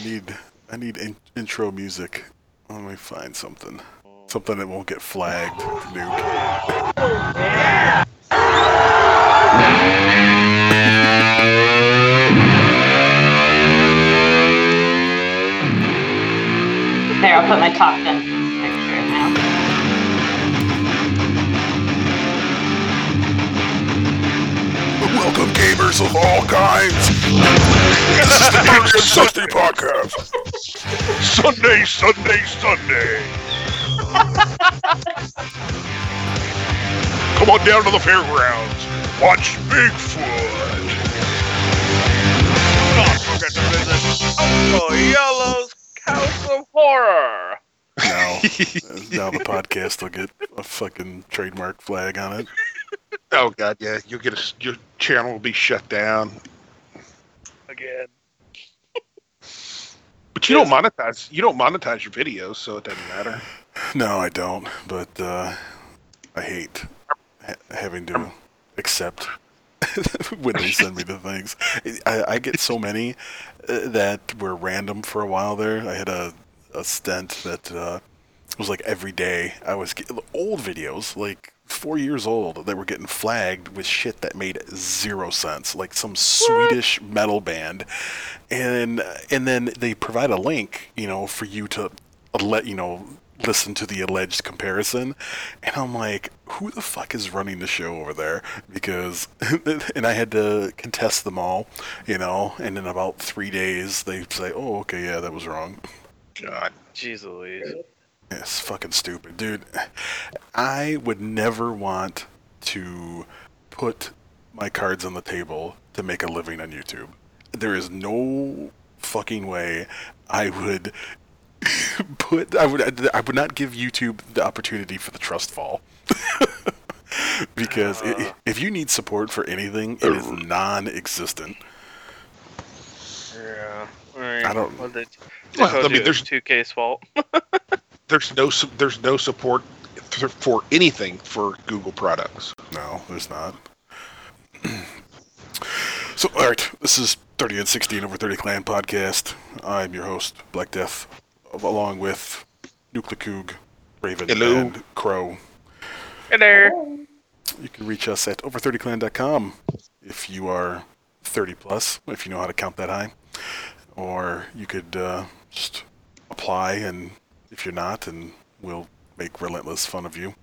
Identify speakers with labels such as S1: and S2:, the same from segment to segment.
S1: I need I need in- intro music. Let me find something. Something that won't get flagged. Nuke.
S2: There, I'll put my top gun picture now.
S1: Welcome, gamers of all kinds. This is the Nerdy and podcast.
S3: Sunday, Sunday, Sunday. Come on down to the fairgrounds. Watch Bigfoot. Don't forget to visit Uncle Yellow's House of Horror.
S1: Now, now the podcast will get a fucking trademark flag on it.
S3: Oh God, yeah, you'll get a, your channel will be shut down again. But you don't monetize. You don't monetize your videos, so it doesn't matter.
S1: No, I don't. But uh, I hate ha- having to accept when they send me the things. I, I get so many uh, that were random for a while there. I had a, a stint that uh, was like every day. I was get, old videos, like four years old, that were getting flagged with shit that made zero sense, like some Swedish metal band, and and then they provide a link, you know, for you to let you know listen to the alleged comparison. And i'm like who the fuck is running the show over there? Because and i had to contest them all you know and in about three days they say oh okay yeah that was wrong.
S3: God,
S4: Jeez Louise.
S1: It's fucking stupid dude i would never want to put my cards on the table to make a living on youtube there is no fucking way i would put I would I would not give YouTube the opportunity for the trust fall. because i i if you need support for anything, it is non-existent.
S4: Yeah. Alright.
S1: I don't-
S4: Well, they,
S3: Well,
S4: they told
S3: I mean,
S4: you
S3: there's-
S4: 2K's fault.
S3: There's no there's no support for anything for Google products.
S1: No, there's not. so, all right, this is 30 and 16 over 30 Clan podcast. I'm your host, Black Death, along with Nuclecoog, Raven,
S3: Hello.
S1: and Crow.
S4: Hey there.
S1: You can reach us at over30clan.com if you are 30 plus, if you know how to count that high. Or you could uh, just apply, and if you're not, and we'll make relentless fun of you.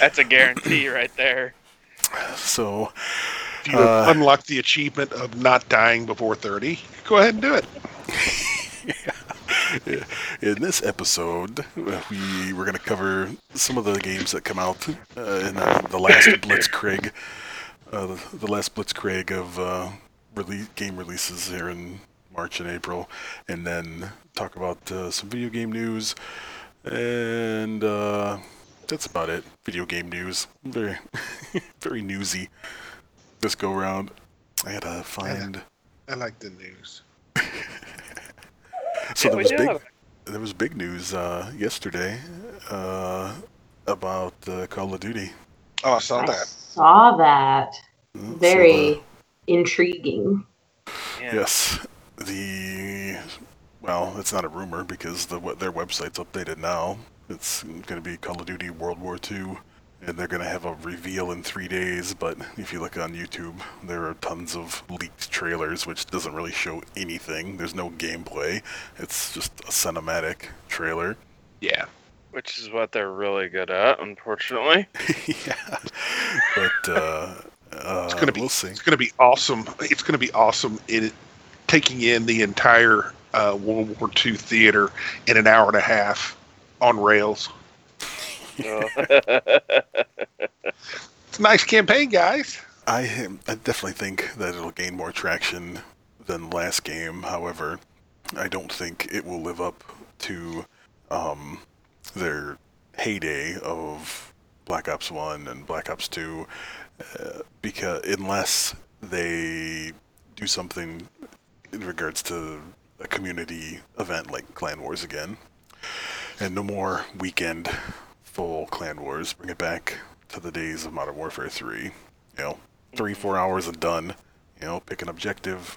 S4: That's a guarantee right there.
S1: So,
S3: If you
S1: Uh,
S3: unlock the achievement of not dying before 30, go ahead and do it.
S1: in this episode, uh, we we're going to cover some of the games that come out uh, in uh, the last Blitzkrieg, uh, the, the last Blitzkrieg of uh, release, game releases here in March and April, and then talk about uh, some video game news, and uh, that's about it. Video game news, very very newsy. This go round, I had to find.
S3: I like the news.
S1: So
S4: Yeah,
S1: there was big,
S4: have-
S1: there was big news uh, yesterday uh, about uh, Call of Duty.
S3: Oh, I saw
S2: I
S3: that.
S2: saw that.
S1: So
S2: Very intriguing.
S4: Yeah.
S1: yes, the well, it's not a rumor because the their website's updated now. It's going to be Call of Duty World War II, and they're going to have a reveal in three days. But if you look on YouTube, there are tons of leaked trailers, which doesn't really show anything. There's no gameplay. It's just a cinematic trailer.
S3: Yeah.
S4: Which is what they're really good at, unfortunately.
S1: yeah, but uh, uh,
S3: It's gonna be
S1: we'll see.
S3: it's gonna be awesome. It's gonna be awesome in taking in the entire uh, World War II theater in an hour and a half on rails.
S4: So-
S3: It's a nice campaign, guys.
S1: I I definitely think that it'll gain more traction than last game. However, I don't think it will live up to um, their heyday of Black Ops One and Black Ops Two, uh, because unless they do something in regards to a community event like Clan Wars again, and no more weekend full Clan Wars. Bring it back to the days of Modern Warfare 3. You know, three, four hours and done. You know, pick an objective,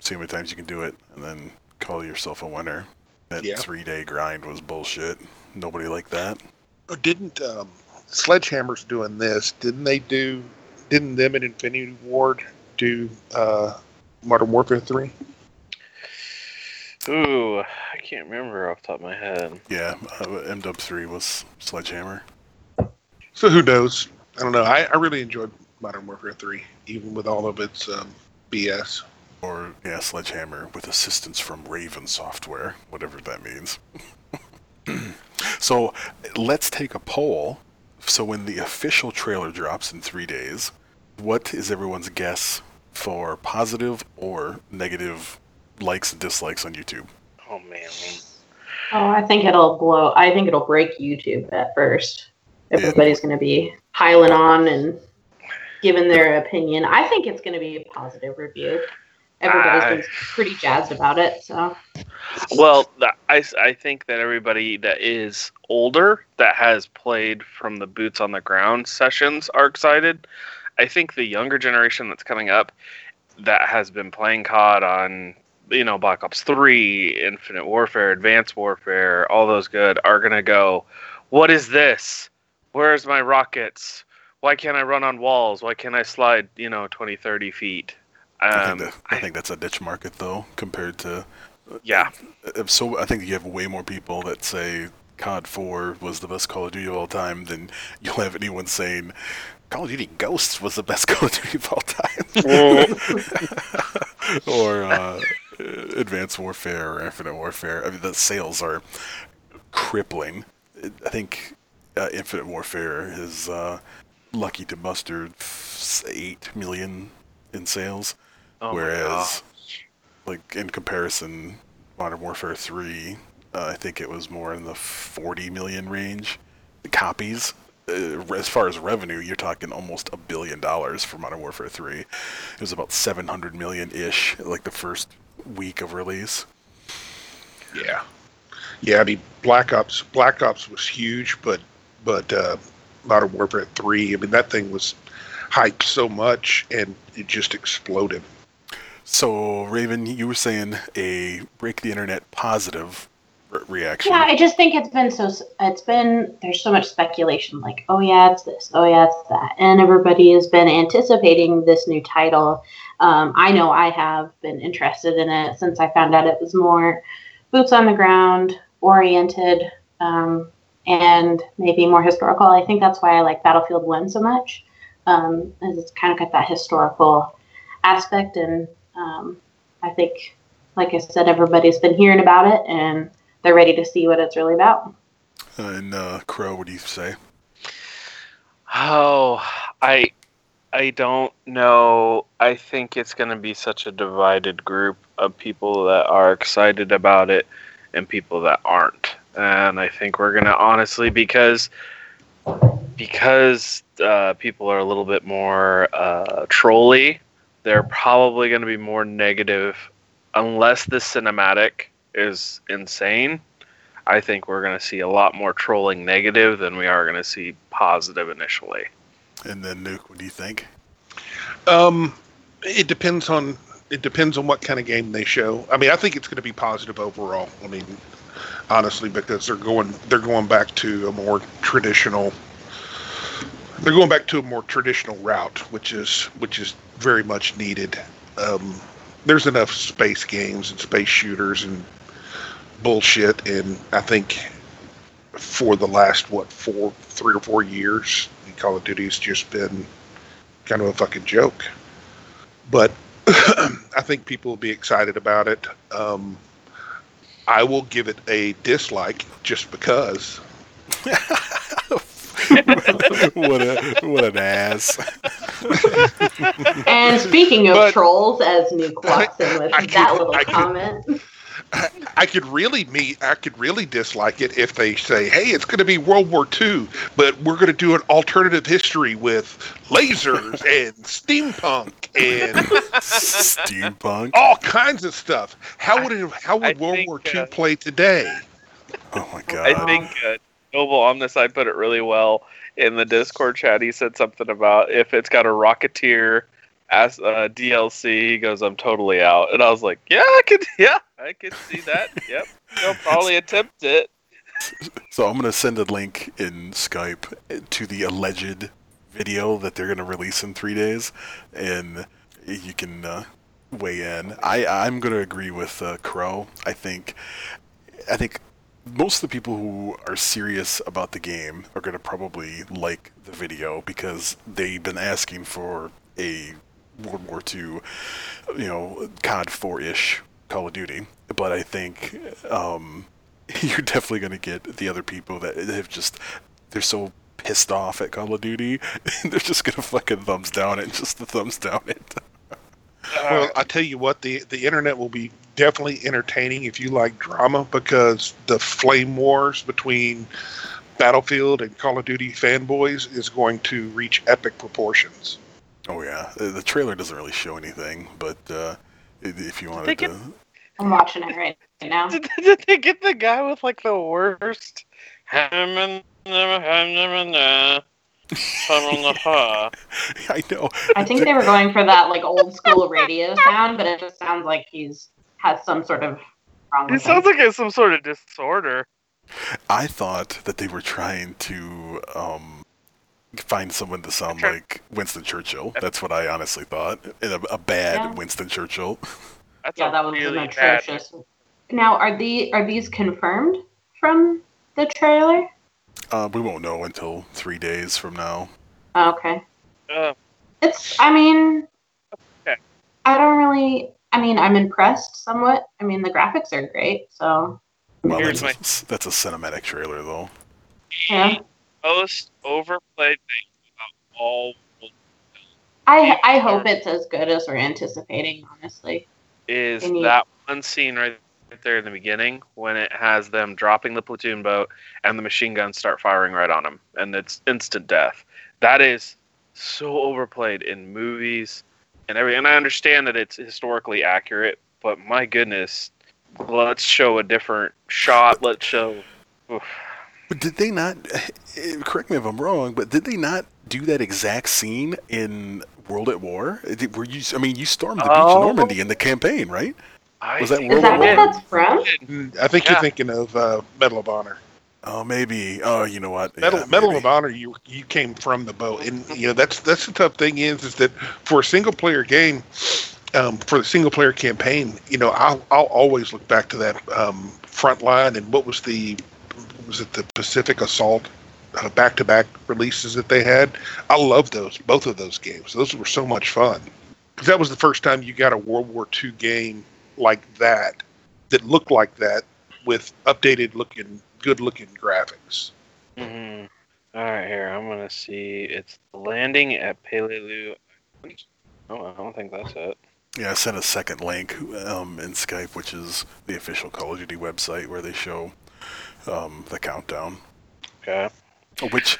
S1: see how many times you can do it, and then call yourself a winner. That
S3: Yeah.
S1: three day grind was bullshit. Nobody liked that.
S3: Oh, Didn't um, Sledgehammer's doing this? Didn't they do? Didn't them and Infinity Ward do uh, Modern Warfare Three?
S4: Ooh, I can't remember off the top of my head.
S1: Yeah, uh, MW3 was Sledgehammer.
S3: So who knows? I don't know. I, I really enjoyed Modern Warfare Three, even with all of its um, BS.
S1: Or, yeah, Sledgehammer with assistance from Raven Software, whatever that means. so, let's take a poll. So, when the official trailer drops in three days, what is everyone's guess for positive or negative likes and dislikes on YouTube?
S4: Oh man.
S2: Oh, I think it'll blow. I think it'll break YouTube at first. Everybody's going to be piling on and giving their opinion. I think it's going to be a positive review. Everybody's been pretty jazzed about it. So
S4: Well, I I, s- I think that everybody that is older that has played from the boots on the ground sessions are excited. I think the younger generation that's coming up that has been playing COD on you know Black Ops 3, Infinite Warfare, Advanced Warfare, all those good are going to go, "What is this? Where's my rockets? Why can't I run on walls? Why can't I slide, you know, 20, 30 feet?"
S1: I,
S4: Um,
S1: think that, I think that's a niche market, though, compared to.
S4: yeah.
S1: uh, So, I think you have way more people that say COD 4 was the best Call of Duty of all time than you'll have anyone saying Call of Duty Ghosts was the best Call of Duty of all time. or uh, Advanced Warfare or Infinite Warfare. I mean, the sales are crippling. I think uh, Infinite Warfare is uh, lucky to muster 8 million in sales.
S4: Oh
S1: Whereas, like in comparison, Modern Warfare 3, uh, I think it was more in the 40 million range the copies. Uh, as far as revenue, you're talking almost a billion dollars for Modern Warfare 3. It was about 700 million ish, like the first week of release.
S3: Yeah, yeah. I mean, Black Ops. Black Ops was huge, but but uh, Modern Warfare Three. I mean, that thing was hyped so much, and it just exploded.
S1: So, Raven, you were saying a break the internet positive re- reaction.
S2: yeah, I just think it's been so. It's been there's so much speculation. Like, oh yeah, it's this. Oh yeah, it's that. And everybody has been anticipating this new title. Um, I know I have been interested in it since I found out it was more boots on the ground oriented um, and maybe more historical. I think that's why I like Battlefield One so much. Um, is it's kind of got that historical aspect, and um, I think, like I said, everybody's been hearing about it, and they're ready to see what it's really about.
S1: And uh, Crow, what do you say?
S4: Oh, I I don't know. I think it's going to be such a divided group of people that are excited about it and people that aren't. And I think we're going to honestly because because uh, people are a little bit more uh, trolly, they're probably going to be more negative unless the cinematic is insane. I think we're going to see a lot more trolling negative than we are going to see positive initially.
S1: And then Nuke, what do you think?
S3: Um, it depends on it depends on what kind of game they show. I mean, I think it's going to be positive overall. I mean, honestly, because they're going they're going back to a more traditional. They're going back to a more traditional route, which is which is very much needed. Um, there's enough space games and space shooters and bullshit, and I think for the last what four, three or four years, Call of Duty has just been kind of a fucking joke. But I think people will be excited about it. Um, I will give it a dislike just because.
S1: what a what an ass.
S2: And speaking of
S3: But-
S2: trolls, as Nuke walks in with
S3: I could-
S2: that little
S3: I could-
S2: comment,
S3: I could really meet. I could really dislike it if they say, "Hey, it's going to be World War II, but we're going to do an alternative history with lasers and steampunk and
S1: Steampunk.
S3: all kinds of stuff." How would it? How would
S4: I
S3: World
S4: think,
S3: War II
S4: uh,
S3: play today?
S1: Oh my god!
S4: I think uh, Noble on this side put it really well in the Discord chat. He said something about if it's got a Rocketeer as uh, DLC. He goes, "I'm totally out," and I was like, "Yeah, I could, yeah, I could see that. Yep, he'll probably attempt it."
S1: So I'm gonna send a link in Skype to the alleged video that they're gonna release in three days, and you can uh, weigh in. I I'm gonna agree with uh, Crow. I think I think most of the people who are serious about the game are gonna probably like the video because they've been asking for a World War II, you know, COD 4-ish Call of Duty. But I think um, you're definitely going to get the other people that have just they're so pissed off at Call of Duty, they're just going to fucking thumbs down it, just the thumbs down it.
S3: Well, I tell you what, the the internet will be definitely entertaining if you like drama because the flame wars between Battlefield and Call of Duty fanboys is going to reach epic proportions.
S1: Oh yeah, the the trailer doesn't really show anything, but uh, if you wanted
S4: think
S1: to,
S4: it-
S2: I'm watching it right now.
S4: Did, did they get the guy with like the worst? I
S1: I know.
S2: I think they were going for that like old school radio sound, but it just sounds like he's has some sort of wrong.
S4: It
S2: With
S4: sounds
S2: him.
S4: like it's some sort of disorder.
S1: I thought that they were trying to um, find someone to sound
S4: Okay.
S1: like Winston Churchill. That's what I honestly thought. In a, a bad
S2: Yeah.
S1: Winston Churchill.
S4: That's
S2: yeah, that was
S4: really
S2: an
S4: bad.
S2: atrocious. Now, are the are these confirmed from the trailer?
S1: Uh, we won't know until three days from now.
S2: Okay.
S4: Uh,
S2: It's. I mean,
S4: Okay.
S2: I don't really. I mean, I'm impressed somewhat. I mean, the graphics are great. So
S1: Well,
S4: Here's
S1: that's a, that's a cinematic trailer, though.
S2: yeah,
S4: most overplayed thing about all
S2: I I hope it's as good as we're anticipating. Honestly.
S4: is
S2: you-
S4: that one scene right there in the beginning when it has them dropping the platoon boat and the machine guns start firing right on them and it's instant death. That is so overplayed in movies and everything. And I understand that it's historically accurate, but my goodness, let's show a different shot. Let's show. Oof.
S1: But did they not? eh, Correct me if I'm wrong, but did they not do that exact scene in World at War? Did- Were you? I mean, you stormed the beach
S4: Oh.
S1: of Normandy in the campaign, right?
S4: I
S1: Was that
S4: think
S2: Is
S1: World
S2: that
S1: War
S2: what that's from?
S3: I think
S4: Yeah.
S3: you're thinking of uh, Medal of Honor.
S1: Oh, maybe. Oh, you know what?
S3: Medal,
S1: Yeah,
S3: Medal of Honor, you you came from the boat, and you know that's that's the tough thing is is that for a single player game, um, for the single player campaign, you know I'll I'll always look back to that um, front line and what was the was it the Pacific Assault back to back releases that they had. I love those both of those games. Those were so much fun because that was the first time you got a World War II game like that that looked like that with updated looking, good looking graphics.
S4: hmm All right, here I'm gonna see. It's the landing at Peleliu. Oh, I don't think that's it.
S1: Yeah, I sent a second link um, in Skype, which is the official Call of Duty website where they show um, the countdown.
S4: Okay.
S1: Which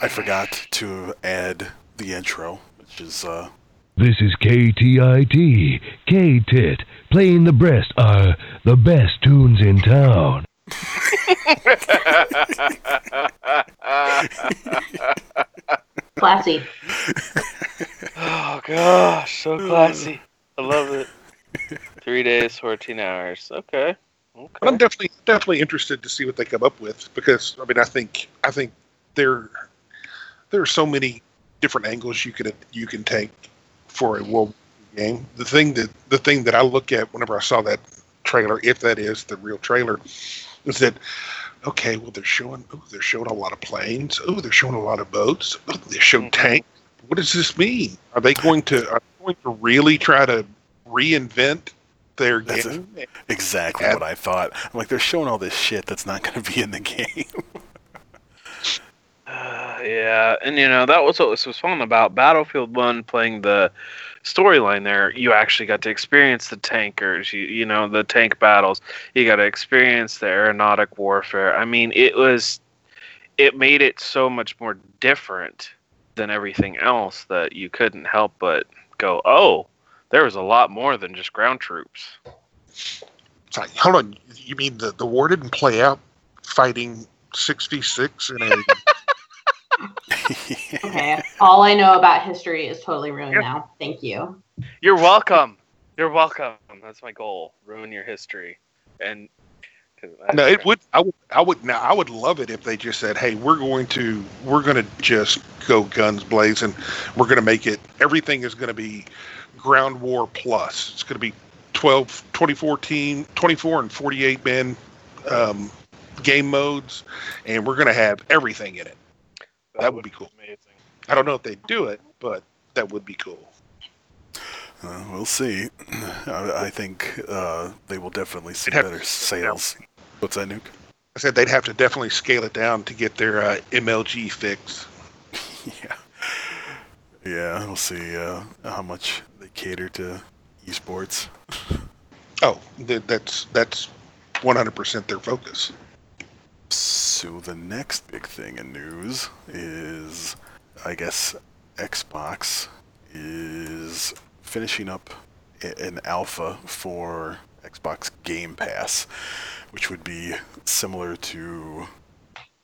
S1: I forgot to add the intro, which is uh,
S5: This is KTIT, K-Tit, playing the breast, uh, the best tunes in town.
S2: Classy.
S4: oh gosh, so classy. I love it. Three days, fourteen hours. Okay.
S3: But I'm definitely definitely interested to see what they come up with because I mean I think I think there there are so many different angles you could you can take for a world game. The thing that the thing that I look at whenever I saw that trailer, if that is the real trailer, is that okay? Well, they're showing oh they're showing a lot of planes. Oh, they're showing a lot of boats. Oh, they show
S4: Mhm.
S3: tanks. What does this mean? Are they going to are they going to really try to reinvent their
S1: That's a- exactly
S3: Yeah.
S1: what I thought. I'm like, they're showing all this shit that's not going to be in the game.
S4: Uh, yeah, and you know that was what was, was fun about Battlefield One playing the storyline. There, you actually got to experience the tankers. You you know the tank battles. You got to experience the aeronautic warfare. I mean, it was it made it so much more different than everything else that you couldn't help but go, oh, there was a lot more than just ground troops.
S3: It's like, hold on, you mean the, the war didn't play out fighting six v six in a
S2: Okay. All I know about history is totally ruined
S4: Yep.
S2: now. Thank you.
S4: You're welcome. You're welcome. That's my goal. Ruin your history. And
S3: No, it would. I would. I would. Now, I would love it if they just said, "Hey, we're going to, we're going to just go guns blazing. We're going to make it. Everything is going to be Ground War plus. It's going to be 12, 2014, 24 and 48 man um, game modes, and we're going to have everything in it. that would be cool.
S4: Amazing.
S3: I don't know if they'd do it, but that would be cool.
S1: Uh, we'll see. I, I think uh, they will definitely see
S3: It'd
S1: better
S3: to-
S1: sales. What's that, Nuke?
S3: I said they'd have to definitely scale it down to get their uh, MLG fix.
S1: yeah. Yeah, we'll see uh, how much they cater to esports.
S3: Oh, th- that's that's 100% their focus.
S1: So the next big thing in news is, I guess, Xbox is finishing up an alpha for Xbox Game Pass, which would be similar to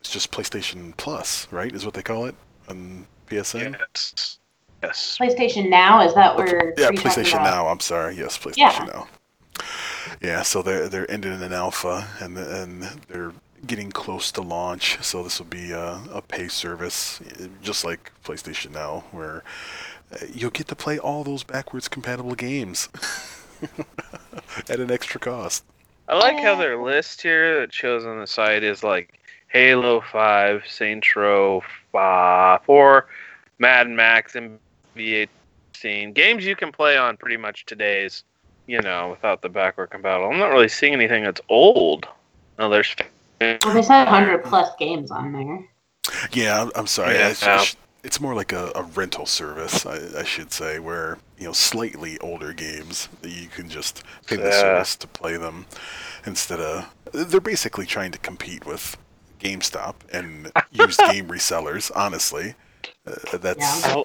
S1: it's just PlayStation Plus, right? Is what they call it on PSN.
S4: Yes. Yes.
S2: PlayStation Now is that where?
S1: Yeah,
S2: are you talking
S1: PlayStation
S2: about?
S1: Now. I'm sorry. Yes, PlayStation
S2: Yeah.
S1: Now. Yeah, so they're they're ending in an alpha and and they're getting close to launch. So this will be a, a pay service, just like PlayStation Now, where uh, you'll get to play all those backwards compatible games at an extra cost.
S4: I like how their list here that shows on the site is like Halo 5, Saints Row 5, 4, Mad Max, NBA 16. Games you can play on pretty much today's, you know, without the backward compatible. I'm not really seeing anything that's old. No, there's.
S2: Well, they said 100 plus games on there.
S1: Yeah, I'm, I'm sorry.
S4: Yeah,
S1: I sh-
S4: no.
S1: sh- it's more like a, a rental service, I, I should say, where you know slightly older games that you can just pay the
S4: Yeah.
S1: service to play them instead of. They're basically trying to compete with GameStop and used game resellers. Honestly, uh, that's
S2: Yeah.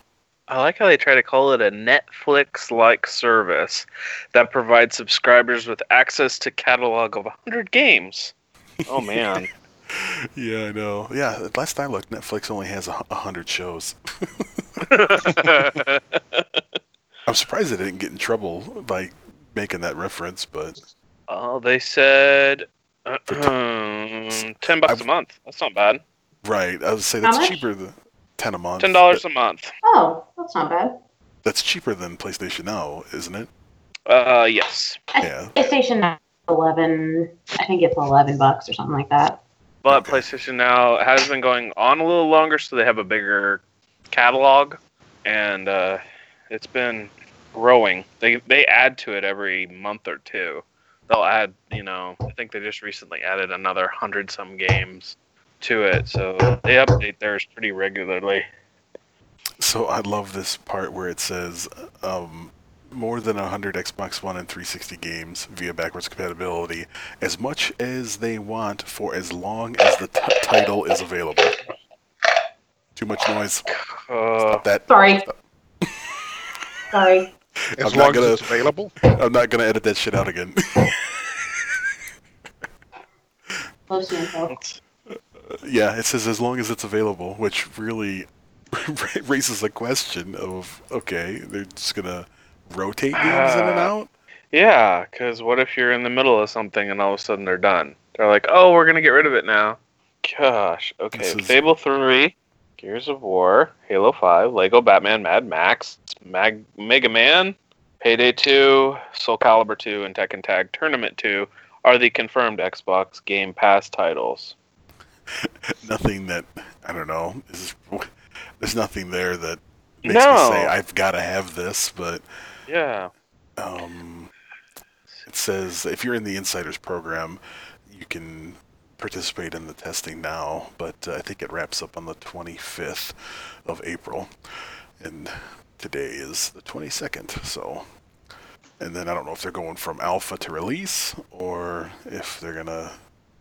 S4: I like how they try to call it a Netflix like service that provides subscribers with access to catalog of 100 games. Oh man.
S1: yeah, I know. Yeah, last time I looked, Netflix only has a, hundred shows. I'm surprised they didn't get in trouble by making that reference, but
S4: oh, they said uh,
S1: For
S4: um, 10 bucks
S1: I've-
S4: a month. That's not bad.
S1: right, I would say that's cheaper than ten a month.
S4: $10 a month.
S2: Oh, that's not bad.
S1: That's cheaper than PlayStation Now, isn't it?
S4: Uh, yes.
S1: Yeah.
S2: PlayStation Now 11. I think it's 11 bucks or something like that.
S4: But
S1: Okay.
S4: PlayStation Now has been going on a little longer, so they have a bigger catalog, and uh, it's been growing. They they add to it every month or two. They'll add, you know, I think they just recently added another hundred some games to it, so they update theirs pretty regularly.
S1: So I love this part where it says um, more than 100 Xbox One and 360 games via backwards compatibility, as much as they want for as long as the t- title is available. Too much noise.
S4: Uh,
S1: That
S2: Sorry. Sorry.
S3: As
S1: I'm not
S3: long
S1: gonna-
S3: as it's available.
S1: I'm not gonna edit that shit out again.
S2: Close to info.
S1: Yeah, it says as long as it's available, which really raises a question of okay, they're just gonna rotate games in and
S4: Uh,
S1: out.
S4: yeah, because what if you're in the middle of something and all of a sudden they're done? They're like, oh, we're gonna get rid of it now. Gosh. Okay.
S1: Is-
S4: Fable three, Gears of War, Halo five, Lego Batman, Mad Max, Mag- Mega Man, Payday two, Soul Calibur two, and Tekken Tag Tournament two are the confirmed Xbox Game Pass titles.
S1: Nothing that I don't know is. There's nothing there that makes
S4: No.
S1: me say I've got to have this, but
S4: Yeah.
S1: um, it says if you're in the insiders program, you can participate in the testing now. But uh, I think it wraps up on the 25th of April, and today is the 22nd. So, and then I don't know if they're going from alpha to release or if they're gonna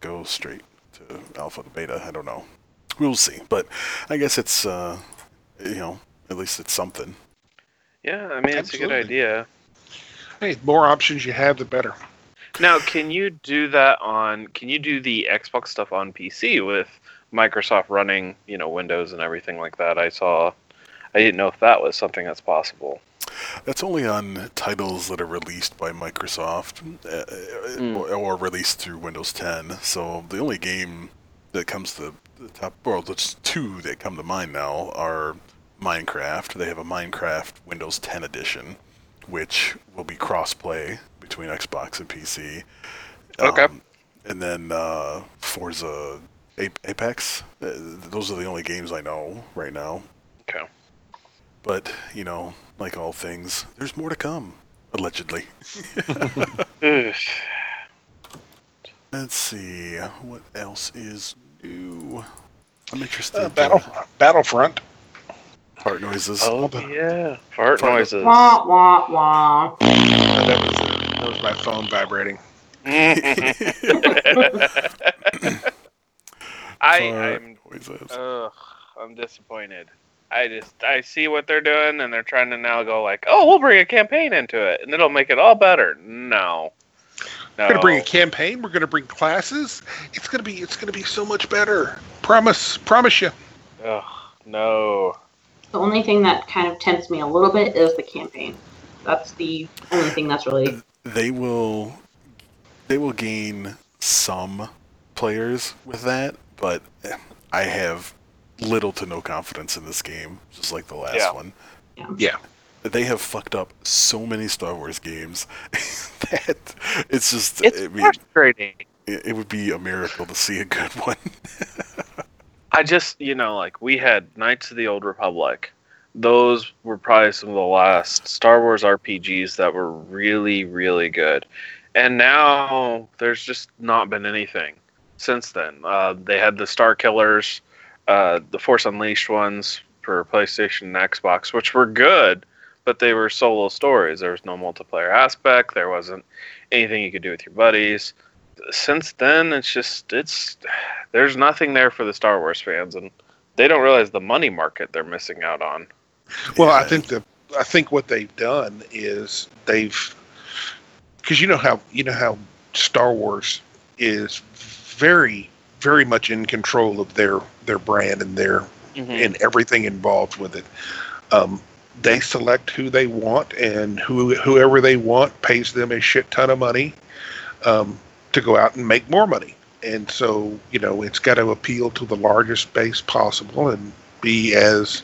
S1: go straight to alpha to beta. I don't know. We'll see. But I guess it's uh, you know at least it's something.
S4: Yeah, I mean it's a good idea.
S3: Hey, the more options you have, the better.
S4: Now, can you do that on? Can you do the Xbox stuff on PC with Microsoft running, you know, Windows and everything like that. I saw. I didn't know if that was something that's possible.
S1: That's only on titles that are released by Microsoft uh,
S4: Mm.
S1: or, or released through Windows 10. So the only game that comes to the top, well, there's two that come to mind now are Minecraft. They have a Minecraft Windows 10 edition, which will be cross-play between Xbox and PC.
S4: Okay.
S1: Um, and then uh, Forza Apex. Uh, those are the only games I know right now.
S4: Okay.
S1: But, you know, like all things, there's more to come, allegedly. Let's see, what else is new? I'm interested.
S3: Uh,
S1: in
S3: Battlefront.
S1: Heart noises.
S4: Oh yeah, fart
S1: Fart-
S4: noises.
S2: Wah wah wah.
S3: That was, that was my phone vibrating.
S4: I, I'm.
S1: noises.
S4: ugh, I'm disappointed. I just I see what they're doing and they're trying to now go like, oh, we'll bring a campaign into it and it'll make it all better. No. No.
S3: We're gonna bring a campaign. We're gonna bring classes. It's gonna be it's gonna be so much better. Promise, promise you.
S4: Ugh, no.
S2: The only thing that kind of tempts me a little bit is the campaign. That's the only thing that's really
S1: they will they will gain some players with that, but I have little to no confidence in this game, just like the last
S4: Yeah.
S1: one.
S3: Yeah.
S1: They have fucked up so many Star Wars games that it's just
S4: It's
S1: I mean,
S4: frustrating.
S1: it, it would be a miracle to see a good one.
S4: I just, you know, like we had Knights of the Old Republic. Those were probably some of the last Star Wars RPGs that were really, really good. And now there's just not been anything since then. Uh, they had the Star Killers, uh, the Force Unleashed ones for PlayStation and Xbox, which were good, but they were solo stories. There was no multiplayer aspect. There wasn't anything you could do with your buddies. Since then, it's just it's there's nothing there for the Star Wars fans, and they don't realize the money market they're missing out on.
S3: Well, I think the I think what they've done is they've because you know how you know how Star Wars is very very much in control of their their brand and their and everything involved with it. Um, they select who they want, and who whoever they want pays them a shit ton of money um, to go out and make more money. And so, you know, it's got to appeal to the largest base possible and be as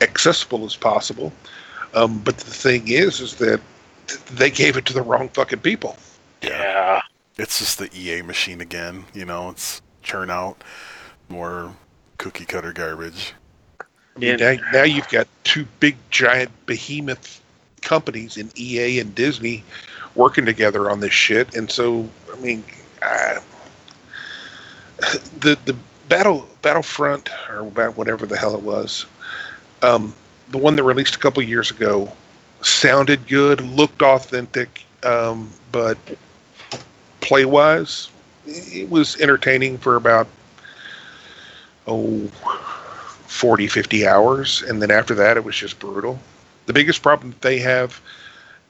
S3: accessible as possible. Um, but the thing is, is that they gave it to the wrong fucking people.
S4: Yeah.
S1: It's just the EA machine again, you know, it's churn out more cookie cutter garbage.
S4: Yeah.
S3: now, now you've got two big giant behemoth companies in EA and Disney working together on this shit, and so I mean, uh, the the battle Battlefront or about whatever the hell it was, um, the one that released a couple years ago, sounded good, looked authentic, um, but play wise, it was entertaining for about oh 40, 50 hours. And then after that, it was just brutal. The biggest problem that they have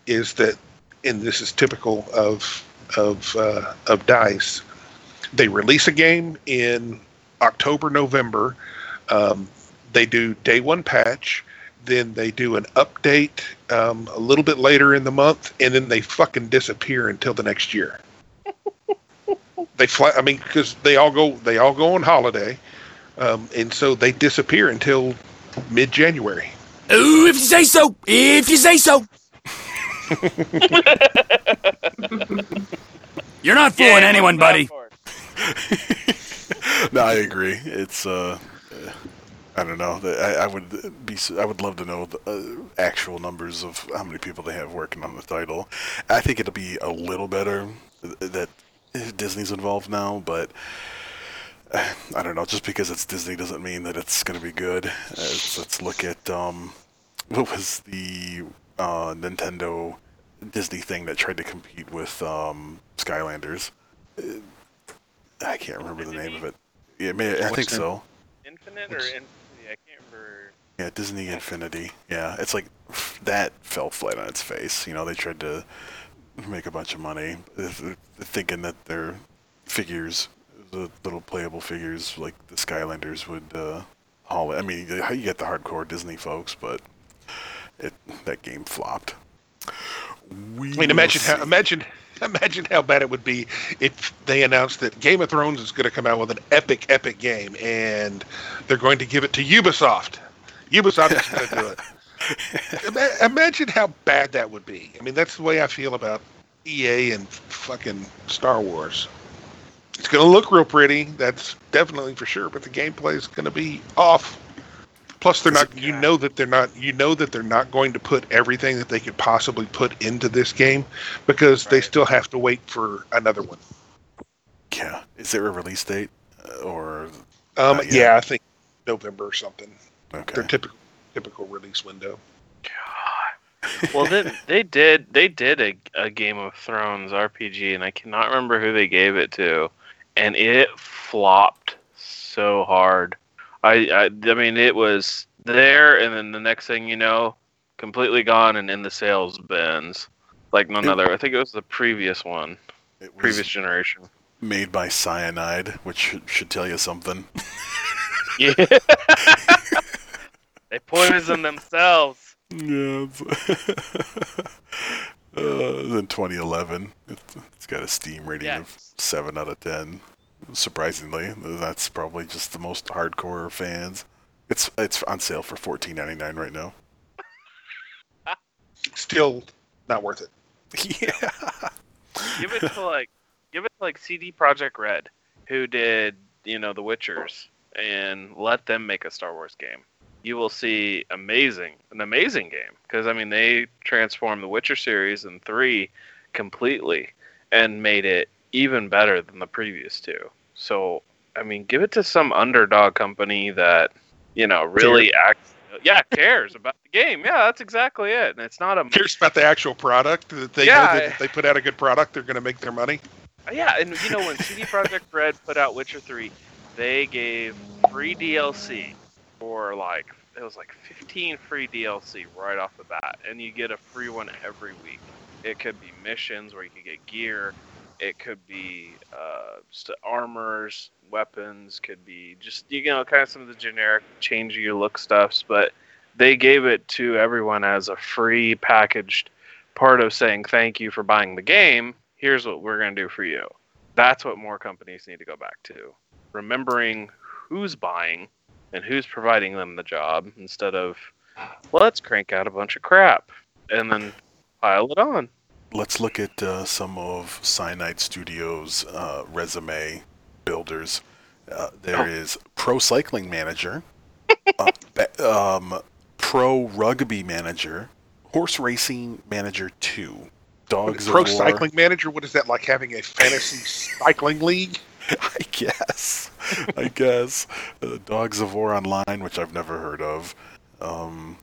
S3: is that, and this is typical of, of, uh, of DICE, they release a game in October, November. Um, they do day one patch. Then they do an update um, a little bit later in the month, and then they fucking disappear until the next year. they fly. I mean, because they all go they all go on holiday, um, and so they disappear until mid January.
S6: Ooh, if you say so. If you say so. You're not fooling
S4: Yeah,
S6: anyone, buddy.
S1: no, I agree. It's uh, uh, I don't know. I, I would be. I would love to know the uh, actual numbers of how many people they have working on the title. I think it'll be a little better that Disney's involved now, but. I don't know. Just because it's Disney doesn't mean that it's going to be good. Let's, let's look at um, what was the uh, Nintendo Disney thing that tried to compete with um, Skylanders. I can't remember the name of it. Yeah, may, I think so.
S4: Infinite or Infinity? I can't remember.
S1: Yeah, Disney Infinity. Yeah, it's like that fell flat on its face. You know, they tried to make a bunch of money, thinking that their figures the little playable figures like the Skylanders would uh, haul it. I mean, you you get the hardcore Disney folks, but it that game flopped. We
S3: I mean, imagine how imagine imagine how bad it would be if they announced that Game of Thrones is going to come out with an epic, epic game, and they're going to give it to Ubisoft. Ubisoft is going to do it. Ima- Imagine how bad that would be. I mean, that's the way I feel about EA and fucking Star Wars. It's going to look real pretty, that's definitely for sure, but the gameplay is going to be off. Plus, they're not. You know that they're not. You know that they're not going to put everything that they could possibly put into this game because they still have to wait for another one.
S1: Yeah. Is there a release date uh, or
S3: Um, yeah, I think November or something.
S1: okay?
S3: Their typical typical release window.
S4: well, then they did they did a, a Game of Thrones RPG, and I cannot remember who they gave it to, and it flopped so hard. I I, I mean, it was there, and then the next thing you know, completely gone and in the sales bins, like none
S1: It-
S4: other. I think it was the previous one,
S1: It was
S4: previous generation.
S1: made by Cyanide, which should, should tell you something.
S4: Yeah, they poisoned themselves.
S1: Yeah. it's- uh, in 2011, it's, it's got a Steam rating of seven out of ten. Surprisingly, that's probably just the most hardcore fans. It's it's on sale for 14.99 right now.
S3: Still not worth it.
S1: Yeah.
S4: give it to like give it to like CD Projekt Red, who did you know The Witchers, and let them make a Star Wars game. You will see amazing, an amazing game because I mean they transformed the Witcher series in three completely and made it even better than the previous two. So I mean, give it to some underdog company that you know really acts. Yeah, cares about the game. Yeah, that's exactly it. And it's not a
S3: Cares about the actual product that they
S4: Yeah,
S3: know that if they put out a good product, they're going to make their money.
S4: Uh, yeah, and you know when CD Projekt Red put out Witcher 3, they gave free DLC for like it was like 15 free DLC right off the bat, and you get a free one every week. It could be missions where you could get gear. It could be uh, armors, weapons. Could be just you know kind of some of the generic change your look stuffs, but they gave it to everyone as a free packaged part of saying thank you for buying the game. Here's what we're to do for you. That's what more companies need to go back to. Remembering who's buying and who's providing them the job instead of let's crank out a bunch of crap and then pile it on.
S1: Let's look at uh, some of Cyanide Studios' uh, resume builders. Uh, there
S4: Oh.
S1: is Pro Cycling Manager, uh, um, Pro Rugby Manager, Horse Racing Manager 2, Dogs
S3: Pro
S1: of War.
S3: cycling manager, what is that like having a fantasy cycling league?
S1: I guess. I guess. Uh, Dogs of War Online, which I've never heard of. Um,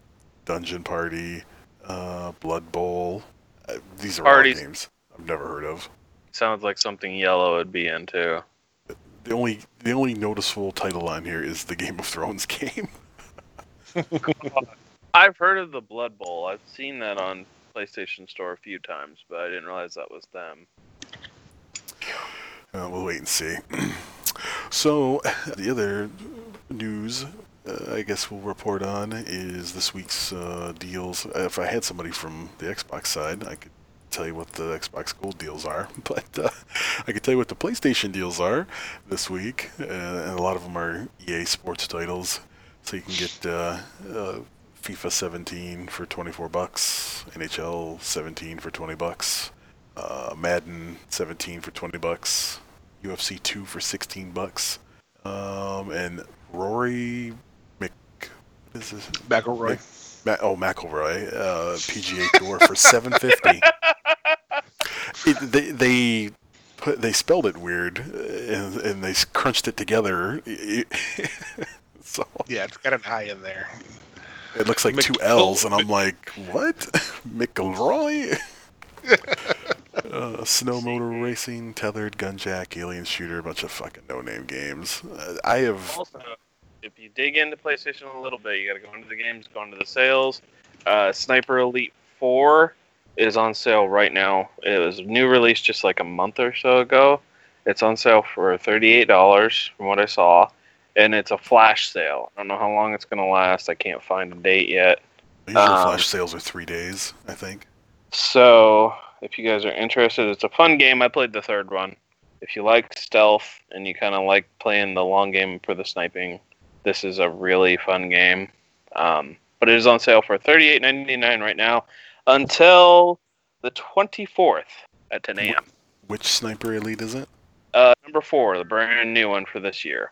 S1: Dungeon Party, uh, Blood Bowl. Uh, these are
S4: Parties.
S1: all games I've never heard of.
S4: Sounds like something yellow would be into.
S1: The only the only noticeable title on here is the Game of Thrones game.
S4: I've heard of the Blood Bowl. I've seen that on PlayStation Store a few times, but I didn't realize that was them.
S1: Uh, we'll wait and see. so, the other news uh, I guess we'll report on is this week's uh, deals. If I had somebody from the Xbox side, I could tell you what the Xbox Gold deals are, but uh, I could tell you what the PlayStation deals are this week, uh, and a lot of them are EA Sports titles. So you can get uh, uh, FIFA 17 for 24 bucks, NHL 17 for 20 bucks, Madden 17 for 20 bucks, UFC 2 for 16 bucks, um, and Rory Mc. Is this?
S3: McIlroy.
S1: Ma- oh, McIlroy, uh, PGA Tour for 750. It, they they put they spelled it weird, and, and they crunched it together. so
S3: Yeah, it's got an I in there.
S1: it looks like two L's, and I'm like, what? McIlroy? uh, Snow Moto Racing, tethered, gunjack, alien shooter, a bunch of fucking no-name games. Uh, I have
S4: Also, if you dig into PlayStation a little bit, you got to go into the games, go into the sales. Uh, Sniper Elite 4 is on sale right now. It was new release just like a month or so ago, It's on sale for thirty-eight dollars from what I saw, and it's a flash sale. I don't know how long it's gonna last. I can't find a date yet.
S1: Usually
S4: Um,
S1: flash sales are three days, I think.
S4: So, if you guys are interested, it's a fun game. I played the third one. If you like stealth and you kind of like playing the long game for the sniping, this is a really fun game. Um, but it is on sale for thirty-eight ninety-nine right now until the twenty-fourth at ten a.m.
S1: Which sniper elite is it?
S4: Uh, number four, the brand new one for this year.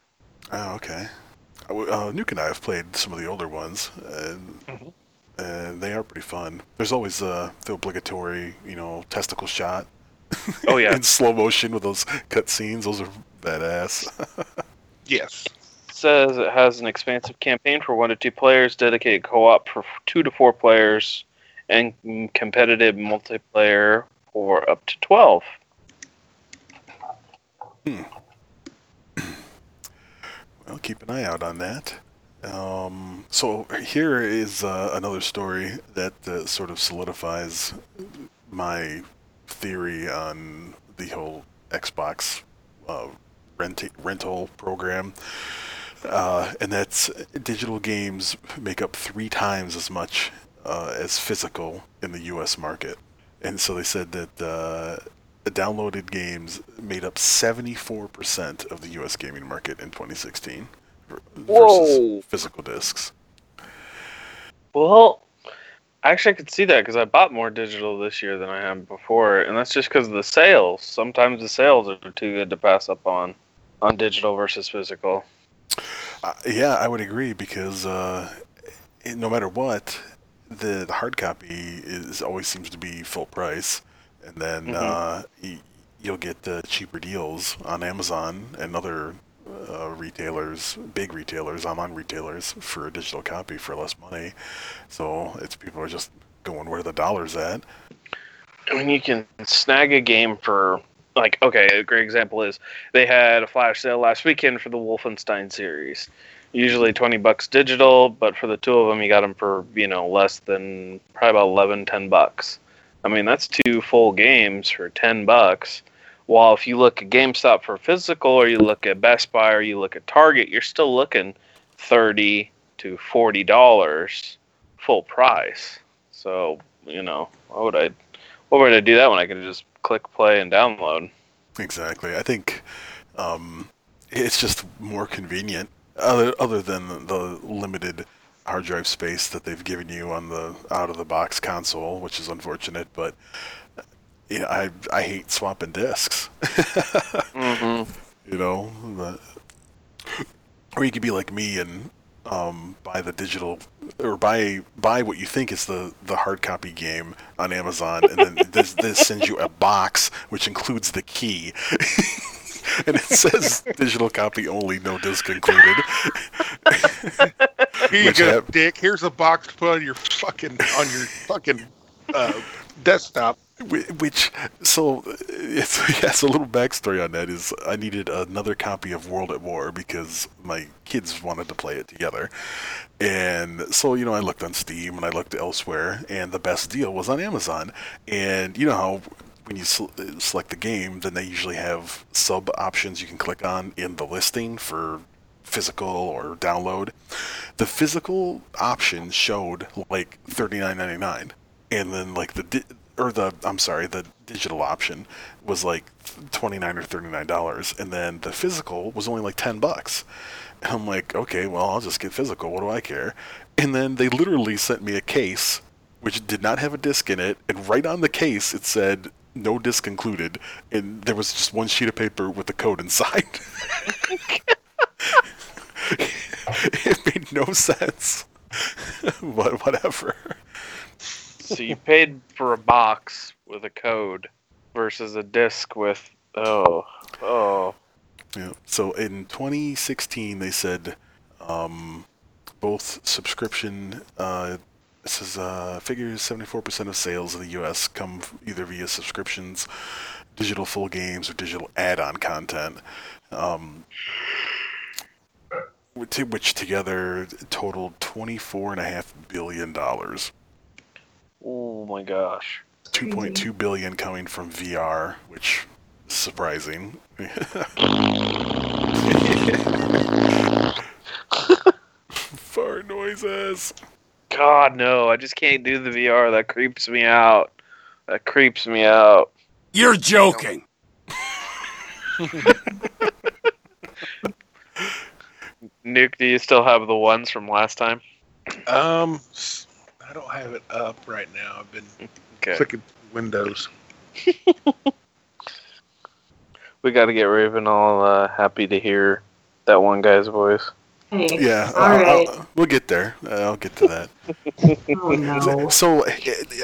S1: Oh, okay. Uh, Uh, Nuke and I have played some of the older ones, and,
S3: Mhm.
S1: And they are pretty fun. There's always uh, the obligatory, you know, testicle shot
S4: Oh yeah,
S1: in slow motion with those cut scenes. Those are badass.
S3: Yes.
S4: says it has an expansive campaign for one to two players, dedicated co-op for two to four players, and competitive multiplayer for up to twelve. Hmm.
S1: Well, keep an eye out on that. Um, so here is uh, another story that uh, sort of solidifies my theory on the whole Xbox uh, rent- rental program, uh, and that's digital games make up three times as much uh, as physical in the U.S. market. And so they said that uh, downloaded games made up 74% of the U.S. gaming market in 2016 ver-
S4: Whoa.
S1: physical discs.
S4: Well, actually, I could see that because I bought more digital this year than I have before, and that's just because of the sales. Sometimes the sales are too good to pass up on, on digital versus physical.
S1: Uh, yeah, I would agree because uh, it- no matter what, the, the hard copy is always seems to be full price, and then
S4: Mhm.
S1: uh, y- you'll get uh, cheaper deals on Amazon and other uh, retailers, big retailers, online retailers, for a digital copy for less money. So it's people are just going where the dollar's at.
S4: I mean, you can snag a game for like okay. A great example is they had a flash sale last weekend for the Wolfenstein series. Usually twenty bucks digital, but for the two of them, you got them for you know less than probably about 11, 10 bucks. I mean, that's two full games for ten bucks. While if you look at GameStop for physical, or you look at Best Buy, or you look at Target, you're still looking thirty to forty dollars full price. So you know, why would I? Why would I do that when I can just click play and download?
S1: Exactly. I think um, it's just more convenient, other other than the limited hard drive space that they've given you on the out of the box console, which is unfortunate. But yeah, I I hate swapping discs.
S4: Mm-hmm.
S1: you know, but, or you could be like me and um, buy the digital or buy buy what you think is the the hard copy game on Amazon, and then this this sends you a box which includes the key. And it says digital copy only, no disc included.
S3: Here you go,
S1: hap-
S3: Dick. Here's a box to put on your fucking on your fucking uh, desktop.
S1: Whi- Which so it's yes a little backstory on that is I needed another copy of World at War because my kids wanted to play it together, and so you know I looked on Steam and I looked elsewhere and the best deal was on Amazon, and you know how when you sel- select the game then they usually have sub options you can click on in the listing for physical or download. The physical option showed like thirty nine ninety nine, and then like the or the I'm sorry the digital option was like twenty nine or thirty nine dollars, and then the physical was only like ten bucks. And I'm like, okay, well I'll just get physical. What do I care? And then they literally sent me a case which did not have a disc in it, and right on the case it said no disc included, and there was just one sheet of paper with the code inside. it made no sense. but whatever.
S4: So you paid for a box with a code versus a disc with oh oh
S1: Yeah. So in 2016, they said um, both subscription. Uh, this is uh, figures 74% of sales in the U.S. come either via subscriptions, digital full games, or digital add-on content. Um, which, which together totaled 24.5 billion dollars.
S4: Oh my gosh.
S1: 2.2 billion coming from VR, which is surprising. Fart noises.
S4: God no, I just can't do the VR. That creeps me out. That creeps me out.
S6: You're joking.
S4: Nuke, do you still have the ones from last time?
S3: Um, s- I don't have it up right now. I've been
S4: Okay.
S3: clicking Windows.
S4: We got to get Raven all uh, happy to hear that one guy's voice.
S2: Hey,
S1: Yeah,
S2: all
S1: I'll-
S2: right.
S1: I'll- we'll get there. Uh, I'll get to that.
S2: Oh no.
S1: So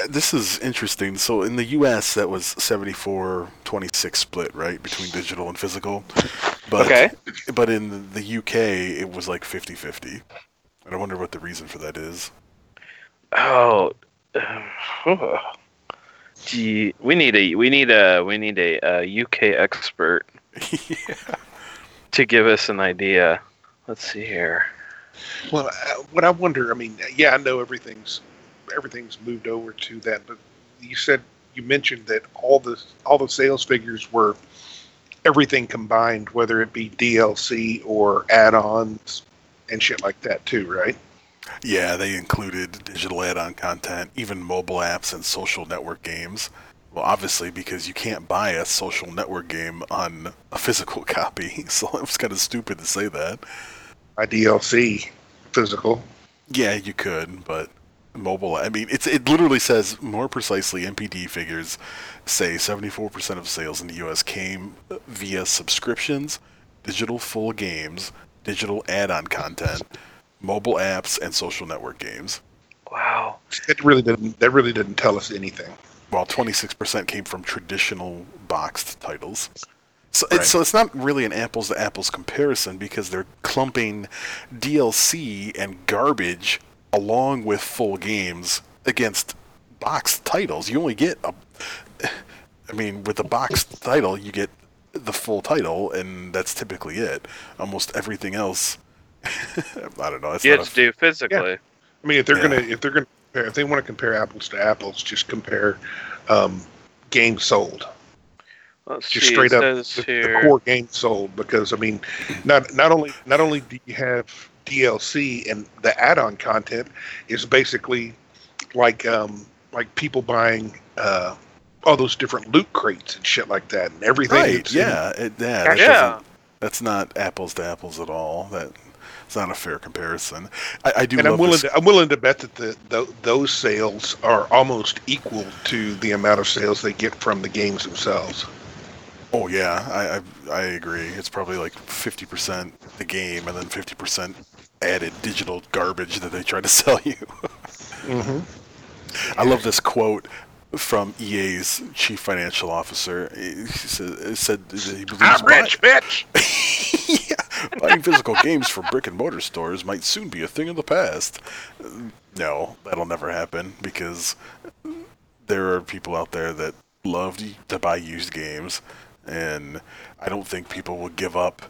S1: this is interesting. So in the U.S., that was 74-26 split, right, between digital and physical. But,
S4: Okay.
S1: But in the U.K., it was like 50-50. And I wonder what the reason for that is.
S4: Oh, gee, we need a we need a we need a, uh UK expert
S1: yeah.
S4: to give us an idea. Let's see here.
S3: Well, uh, what I wonder, I mean, yeah, I know everything's everything's moved over to that, but you said you mentioned that all the all the sales figures were everything combined, whether it be DLC or add-ons and shit like that too, right?
S1: Yeah, they included digital add-on content, even mobile apps and social network games. Well, obviously, because you can't buy a social network game on a physical copy, so it was kind of stupid to say that.
S3: By DLC physical.
S1: Yeah, you could, but mobile. I mean, it's it literally says more precisely. MPD figures say 74% of sales in the U.S. came via subscriptions, digital full games, digital add-on content, mobile apps, and social network games.
S4: Wow.
S3: That really didn't that really didn't tell us anything.
S1: While 26% came from traditional boxed titles. So,
S3: Right.
S1: it's, so it's not really an apples to apples comparison because they're clumping DLC and garbage along with full games against boxed titles. You only get a, I mean, with a boxed title, you get the full title, and that's typically it. Almost everything else, I don't know. It's
S4: You
S1: not
S4: had
S1: a-
S4: to do physically. Yeah.
S3: I mean, if they're
S1: Yeah.
S3: gonna if they're gonna compare, if they want to compare apples to apples, just compare um, games sold.
S4: Let's
S3: just
S4: see.
S3: straight up the, the core game sold because I mean, not not only not only do you have DLC and the add-on content is basically like um like people buying uh all those different loot crates and shit like that and everything.
S1: right?
S3: that's in-
S1: Yeah, it, yeah. that
S4: Yeah.
S1: That's not apples to apples at all. That it's not a fair comparison. I, I do
S3: and I'm willing to I'm willing to bet that the, tho- those sales are almost equal to the amount of sales they get from the games themselves.
S1: Oh yeah, I, I I agree. It's probably like fifty percent the game, and then fifty percent added digital garbage that they try to sell you.
S3: Mm-hmm.
S1: I love this quote from EA's chief financial officer. He said, said he believes
S3: I'm rich, bitch.
S1: yeah, buying physical games for brick and mortar stores might soon be a thing of the past. No, that'll never happen because there are people out there that love to buy used games, and I don't think people will give up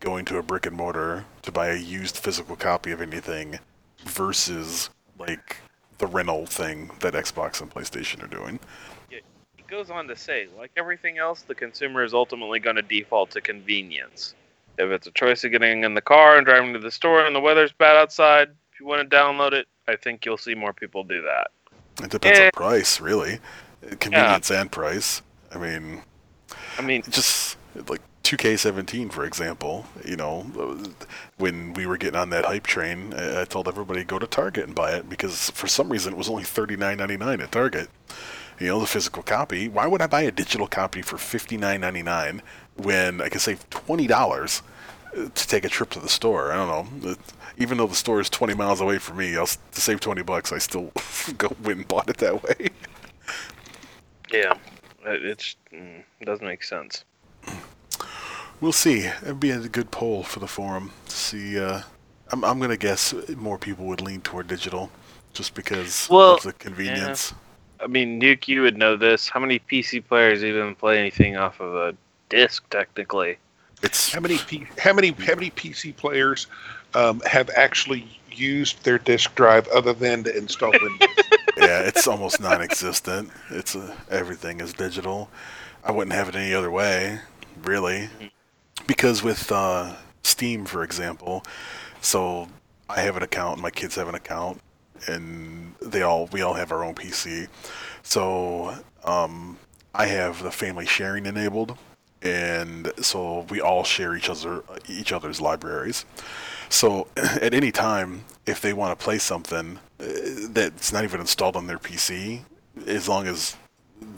S1: going to a brick and mortar to buy a used physical copy of anything versus like the rental thing that Xbox and PlayStation are doing.
S4: It goes on to say, like everything else, the consumer is ultimately going to default to convenience. If it's a choice of getting in the car and driving to the store and the weather's bad outside, if you want to download it, I think you'll see more people do that.
S1: It depends on price, really. Convenience and price. I mean,
S4: I mean,
S1: just like 2K17, for example. You know, when we were getting on that hype train, I told everybody go to Target and buy it because for some reason it was only $39.99 at Target. You know, the physical copy. Why would I buy a digital copy for $59.99 when I can save $20 to take a trip to the store? I don't know. Even though the store is 20 miles away from me, I'll to save 20 bucks. I still go went and bought it that way.
S4: yeah, it's mm, it doesn't make sense.
S1: We'll see. It'd be a good poll for the forum to see. Uh, I'm I'm gonna guess more people would lean toward digital, just because
S4: Well,
S1: of the convenience.
S4: I mean, Nuke, you would know this. How many PC players even play anything off of a disc, technically?
S1: It's
S3: How many P- how many how many PC players um, have actually used their disk drive other than to install Windows?
S1: yeah, it's almost non-existent. It's uh everything is digital. I wouldn't have it any other way. really, because with uh, Steam, for example, so I have an account, my kids have an account, and they all we all have our own PC. So um, I have the family sharing enabled, and so we all share each other each other's libraries. So at any time, if they want to play something uh, that's not even installed on their PC, as long as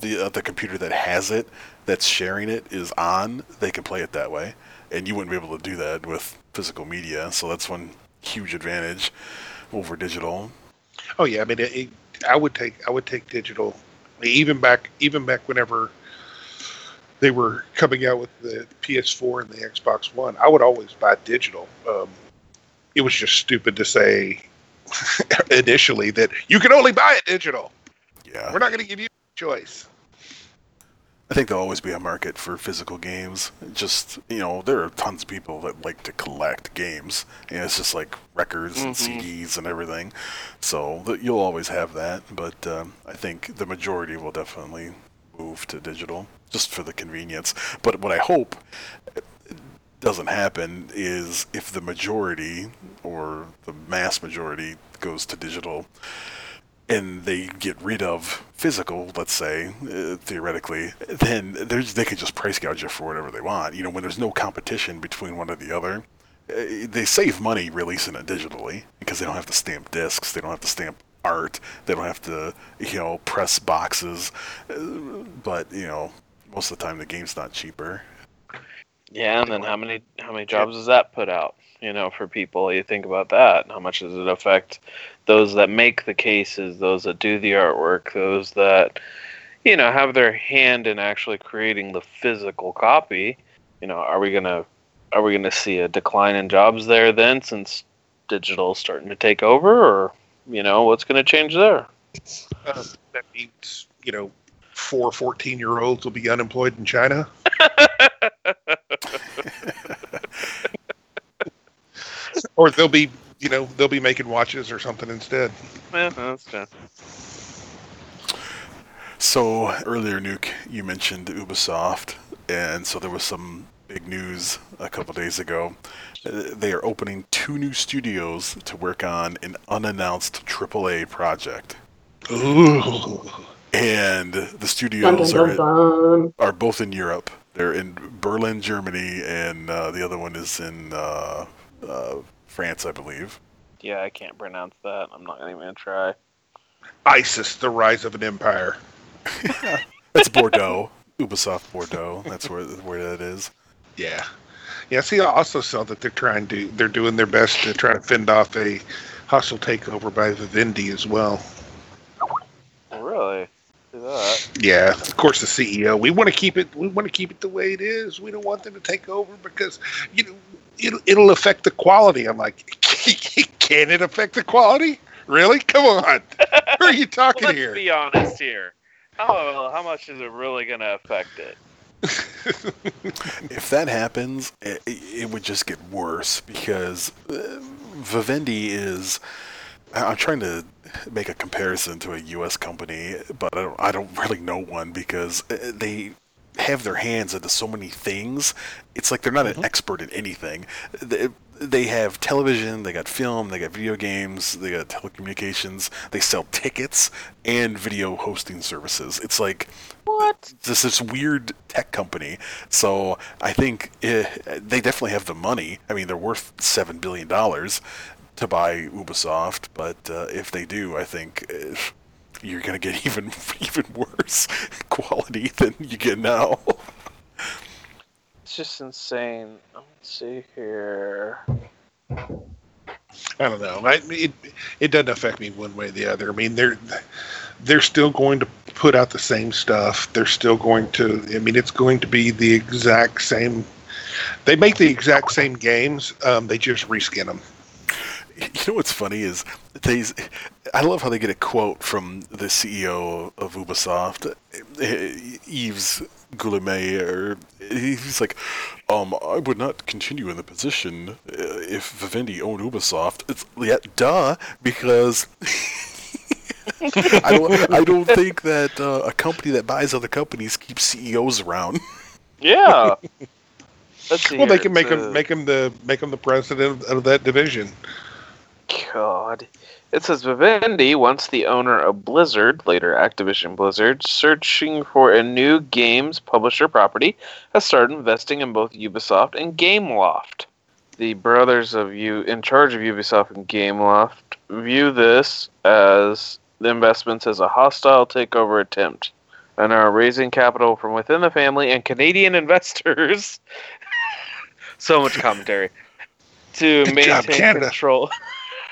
S1: the uh, the computer that has it that's sharing it is on, they can play it that way. And you wouldn't be able to do that with physical media. So that's one huge advantage over digital.
S3: Oh yeah, I mean, it, it, I would take I would take digital, even back even back whenever they were coming out with the PS4 and the Xbox One. I would always buy digital. Um, it was just stupid to say initially that you can only buy it digital.
S1: Yeah.
S3: We're not going to give you a choice.
S1: I think there'll always be a market for physical games. Just you know, there are tons of people that like to collect games. And it's just like records and
S4: Mhm.
S1: CDs and everything. So th- you'll always have that. But um, I think the majority will definitely move to digital, just for the convenience. But what I hope doesn't happen is if the majority or the mass majority goes to digital and they get rid of physical, let's say, uh, theoretically, then there's, they could just price gouge it for whatever they want. You know, when there's no competition between one or the other, uh, they save money releasing it digitally because they don't have to stamp discs, they don't have to stamp art, they don't have to, you know, press boxes. Uh, but you know, most of the time the game's not cheaper.
S4: Yeah, and then how many how many jobs does that put out? You know, for people, you think about that. How much does it affect those that make the cases, those that do the artwork, those that you know have their hand in actually creating the physical copy? You know, are we gonna are we gonna see a decline in jobs there then, since digital is starting to take over, or you know, what's gonna change there?
S3: Um, that means you know, four 14 year olds will be unemployed in China. or they'll be you know they'll be making watches or something instead.
S4: Yeah, that's true.
S1: So earlier, Nuke, you mentioned Ubisoft, and so there was some big news a couple days ago. Uh, They are opening two new studios to work on an unannounced AAA project,
S3: Ooh.
S1: and the
S2: Dun,
S1: studios
S2: dun, dun,
S1: are
S2: dun.
S1: are both in Europe. They're in Berlin, Germany, and uh, the other one is in uh, uh, France, I believe.
S4: Yeah, I can't pronounce that. I'm not even gonna try.
S3: ISIS: The Rise of an Empire.
S1: It's Bordeaux, Ubisoft Bordeaux. That's where where that is.
S3: Yeah, yeah. See, I also saw that they're trying to they're doing their best to try to fend off a hostile takeover by Vivendi as well.
S4: Oh, really? Do that.
S3: Yeah, of course the CEO. We want to keep it. We want to keep it the way it is. We don't want them to take over because you know it'll it'll affect the quality. I'm like, can it affect the quality? Really? Come on. Who are you talking
S4: Let's
S3: here?
S4: be honest here. How how much is it really gonna affect it?
S1: If that happens, it, it would just get worse because uh, Vivendi is. I- I'm trying to make a comparison to a U.S. company, but I don't, I don't really know one because uh, they have their hands into so many things. It's like they're not an expert in anything. They, they have television, they got film, they got video games, they got telecommunications, they sell tickets and video hosting services. It's like
S4: What?
S1: this this weird tech company. So I think eh, they definitely have the money. I mean, they're worth seven billion dollars to buy Ubisoft, but uh, if they do, I think eh, you're gonna get even even worse quality than you get now.
S4: It's just insane. Let's see here.
S3: I don't know. I, it it doesn't affect me one way or the other. I mean, they're they're still going to put out the same stuff. They're still going to. I mean, it's going to be the exact same. They make the exact same games. Um, they just reskin them.
S1: You know what's funny is they. I love how they get a quote from the CEO of Ubisoft, Yves Goulet, or he's like, um, "I would not continue in the position uh, if Vivendi owned Ubisoft." It's yeah, duh, because. I don't. I don't think that uh, a company that buys other companies keeps CEOs around.
S4: Yeah. Let's see
S3: Well, they can make
S4: It's,
S3: him make him the make him the president of that division.
S4: God. It says Vivendi, once the owner of Blizzard, later Activision Blizzard, searching for a new games publisher property, has started investing in both Ubisoft and Gameloft. The brothers of you in charge of Ubisoft and Gameloft view this as the investments as a hostile takeover attempt and are raising capital from within the family and Canadian investors. so much commentary. To
S3: Good
S4: maintain
S3: Canada.
S4: control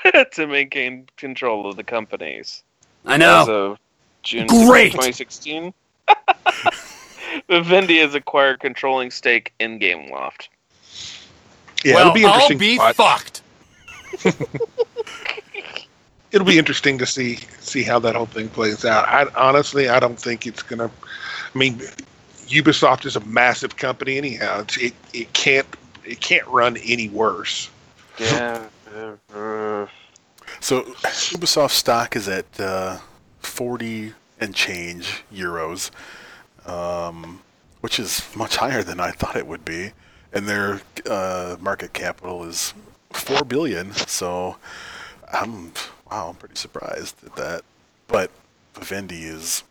S4: to maintain control of the companies.
S6: I
S4: As
S6: know.
S4: of June
S6: Great.
S4: 2016, Vivendi has acquired controlling stake in Gameloft.
S3: Yeah,
S6: well,
S3: it'll be interesting.
S6: I'll be
S3: to
S6: fucked.
S3: it'll be interesting to see see how that whole thing plays out. I honestly, I don't think it's gonna. I mean, Ubisoft is a massive company anyhow. It's, it it can't it can't run any worse.
S4: Yeah. Uh,
S1: So Ubisoft stock is at uh, 40 and change euros, um, which is much higher than I thought it would be, and their uh, market capital is four billion. So I'm wow, I'm pretty surprised at that. But Vivendi is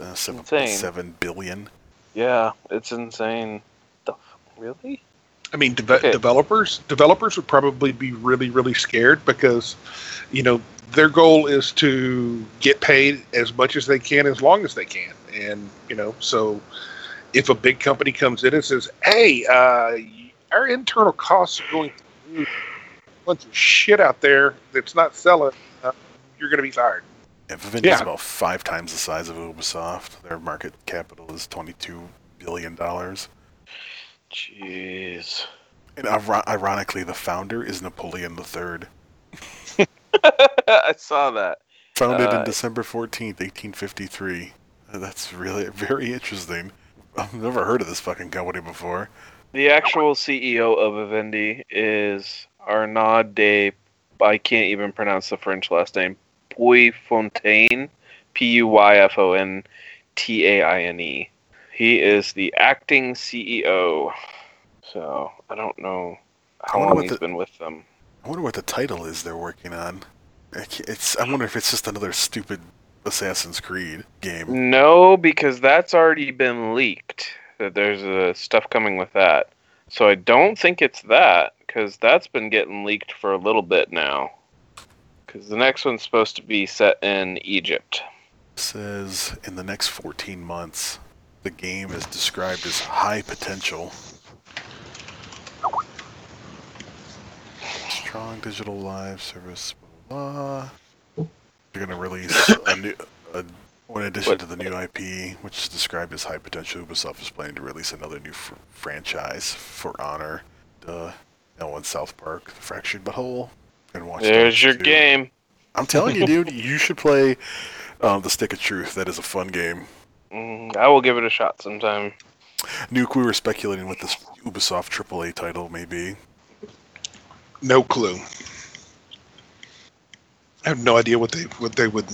S1: uh, seven billion.
S4: yeah, it's insane. The really?
S3: I mean, deve-
S4: Okay.
S3: developers developers would probably be really really scared because, you know, their goal is to get paid as much as they can as long as they can, and you know, so if a big company comes in and says, "Hey, uh, our internal costs are going through a bunch of shit out there that's not selling," uh, you're going to be fired.
S1: Yeah, Vivendi is about five times the size of Ubisoft. Their market capital is 22 billion dollars.
S4: Jeez.
S1: And ironically, the founder is Napoleon III.
S4: I saw that.
S1: Founded
S4: Uh,
S1: in December 14th, 1853. Uh, That's really very interesting. I've never heard of this fucking company before.
S4: The actual CEO of Vivendi is Arnaud de. I can't even pronounce the French last name. Puyfontaine, P U Y F O N T A I N E. He is the acting CEO. So I don't know how long he's
S1: the-
S4: been with them.
S1: I wonder what the title is they're working on. I It's. I wonder if it's just another stupid Assassin's Creed game.
S4: No, because that's already been leaked. That there's uh, stuff coming with that. So I don't think it's that because that's been getting leaked for a little bit now. Because the next one's supposed to be set in Egypt.
S1: Says in the next 14 months, the game is described as high potential. Strong digital live service. Blah. They're gonna release a new, a, in addition to the new IP, which is described as high potential. Ubisoft is planning to release another new fr- franchise for Honor. The L one South Park, Fractured But Whole, and Watch
S4: There's your
S1: 2.
S4: game.
S1: I'm telling you, dude, you should play um, the Stick of Truth. That is a fun game.
S4: Mm, I will give it a shot sometime.
S1: Nuke, we were speculating what this Ubisoft AAA title may be.
S3: No clue. I have no idea what they what they would.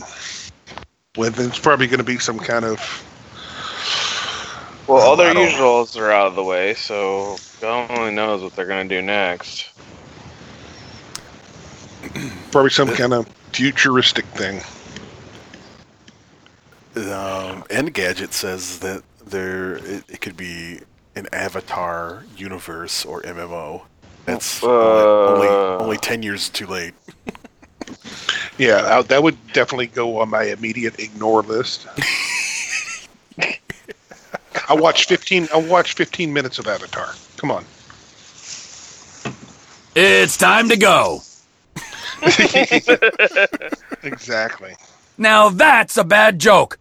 S3: With it's probably going to be some kind of.
S4: Well, all their usuals are out of the way, so God only knows what they're gonna do next.
S3: Probably some kind of futuristic thing.
S1: Um, Engadget says that there it, it could be an Avatar universe or MMO. That's
S4: Uh.
S1: only, only only ten years too late.
S3: Yeah, I, that would definitely go on my immediate ignore list. I watched fifteen. I watched fifteen minutes of Avatar. Come on.
S6: It's time to go.
S3: Exactly.
S6: Now that's a bad joke.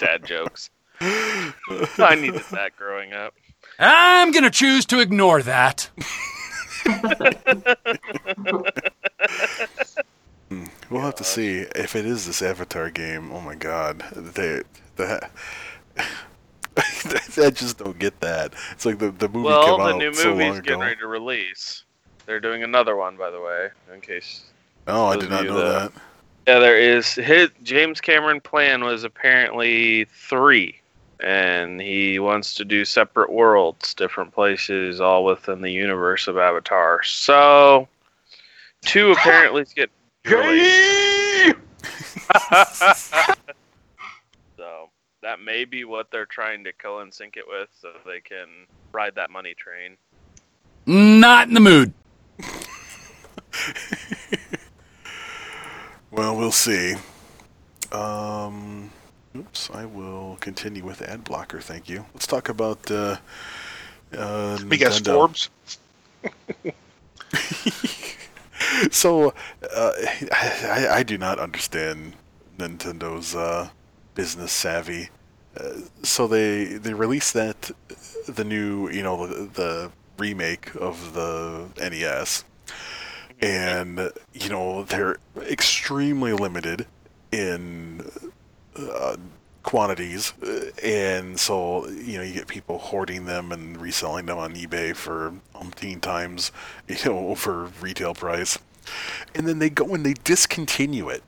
S4: Dad jokes. I needed that growing up.
S6: I'm gonna choose to ignore that.
S1: Hmm, we'll have to see if it is this Avatar game. Oh my God, they that. I just don't get that. It's like the the movie
S4: Well,
S1: came
S4: the
S1: out
S4: new
S1: so long
S4: movie's
S1: ago.
S4: getting ready to release. They're doing another one, by the way, in case.
S1: oh, I did not know
S4: that-
S1: that.
S4: Yeah, there is. His James Cameron plan was apparently three, and he wants to do separate worlds, different places, all within the universe of Avatar. So, two apparently is getting released. so that may be what they're trying to co and sync it with, so they can ride that money train.
S6: Not in the mood.
S1: Well, we'll see. Um, oops, I will continue with ad blocker. Thank you. Let's talk about uh, uh,
S3: Because
S1: Nintendo.
S3: Forbes.
S1: so uh, I, I do not understand Nintendo's uh, business savvy. Uh, so they they released that the new you know the, the remake of the NES, and you know they're extremely limited in uh, quantities, and so you know you get people hoarding them and reselling them on eBay for umpteen times, you know, over retail price, and then they go and they discontinue it.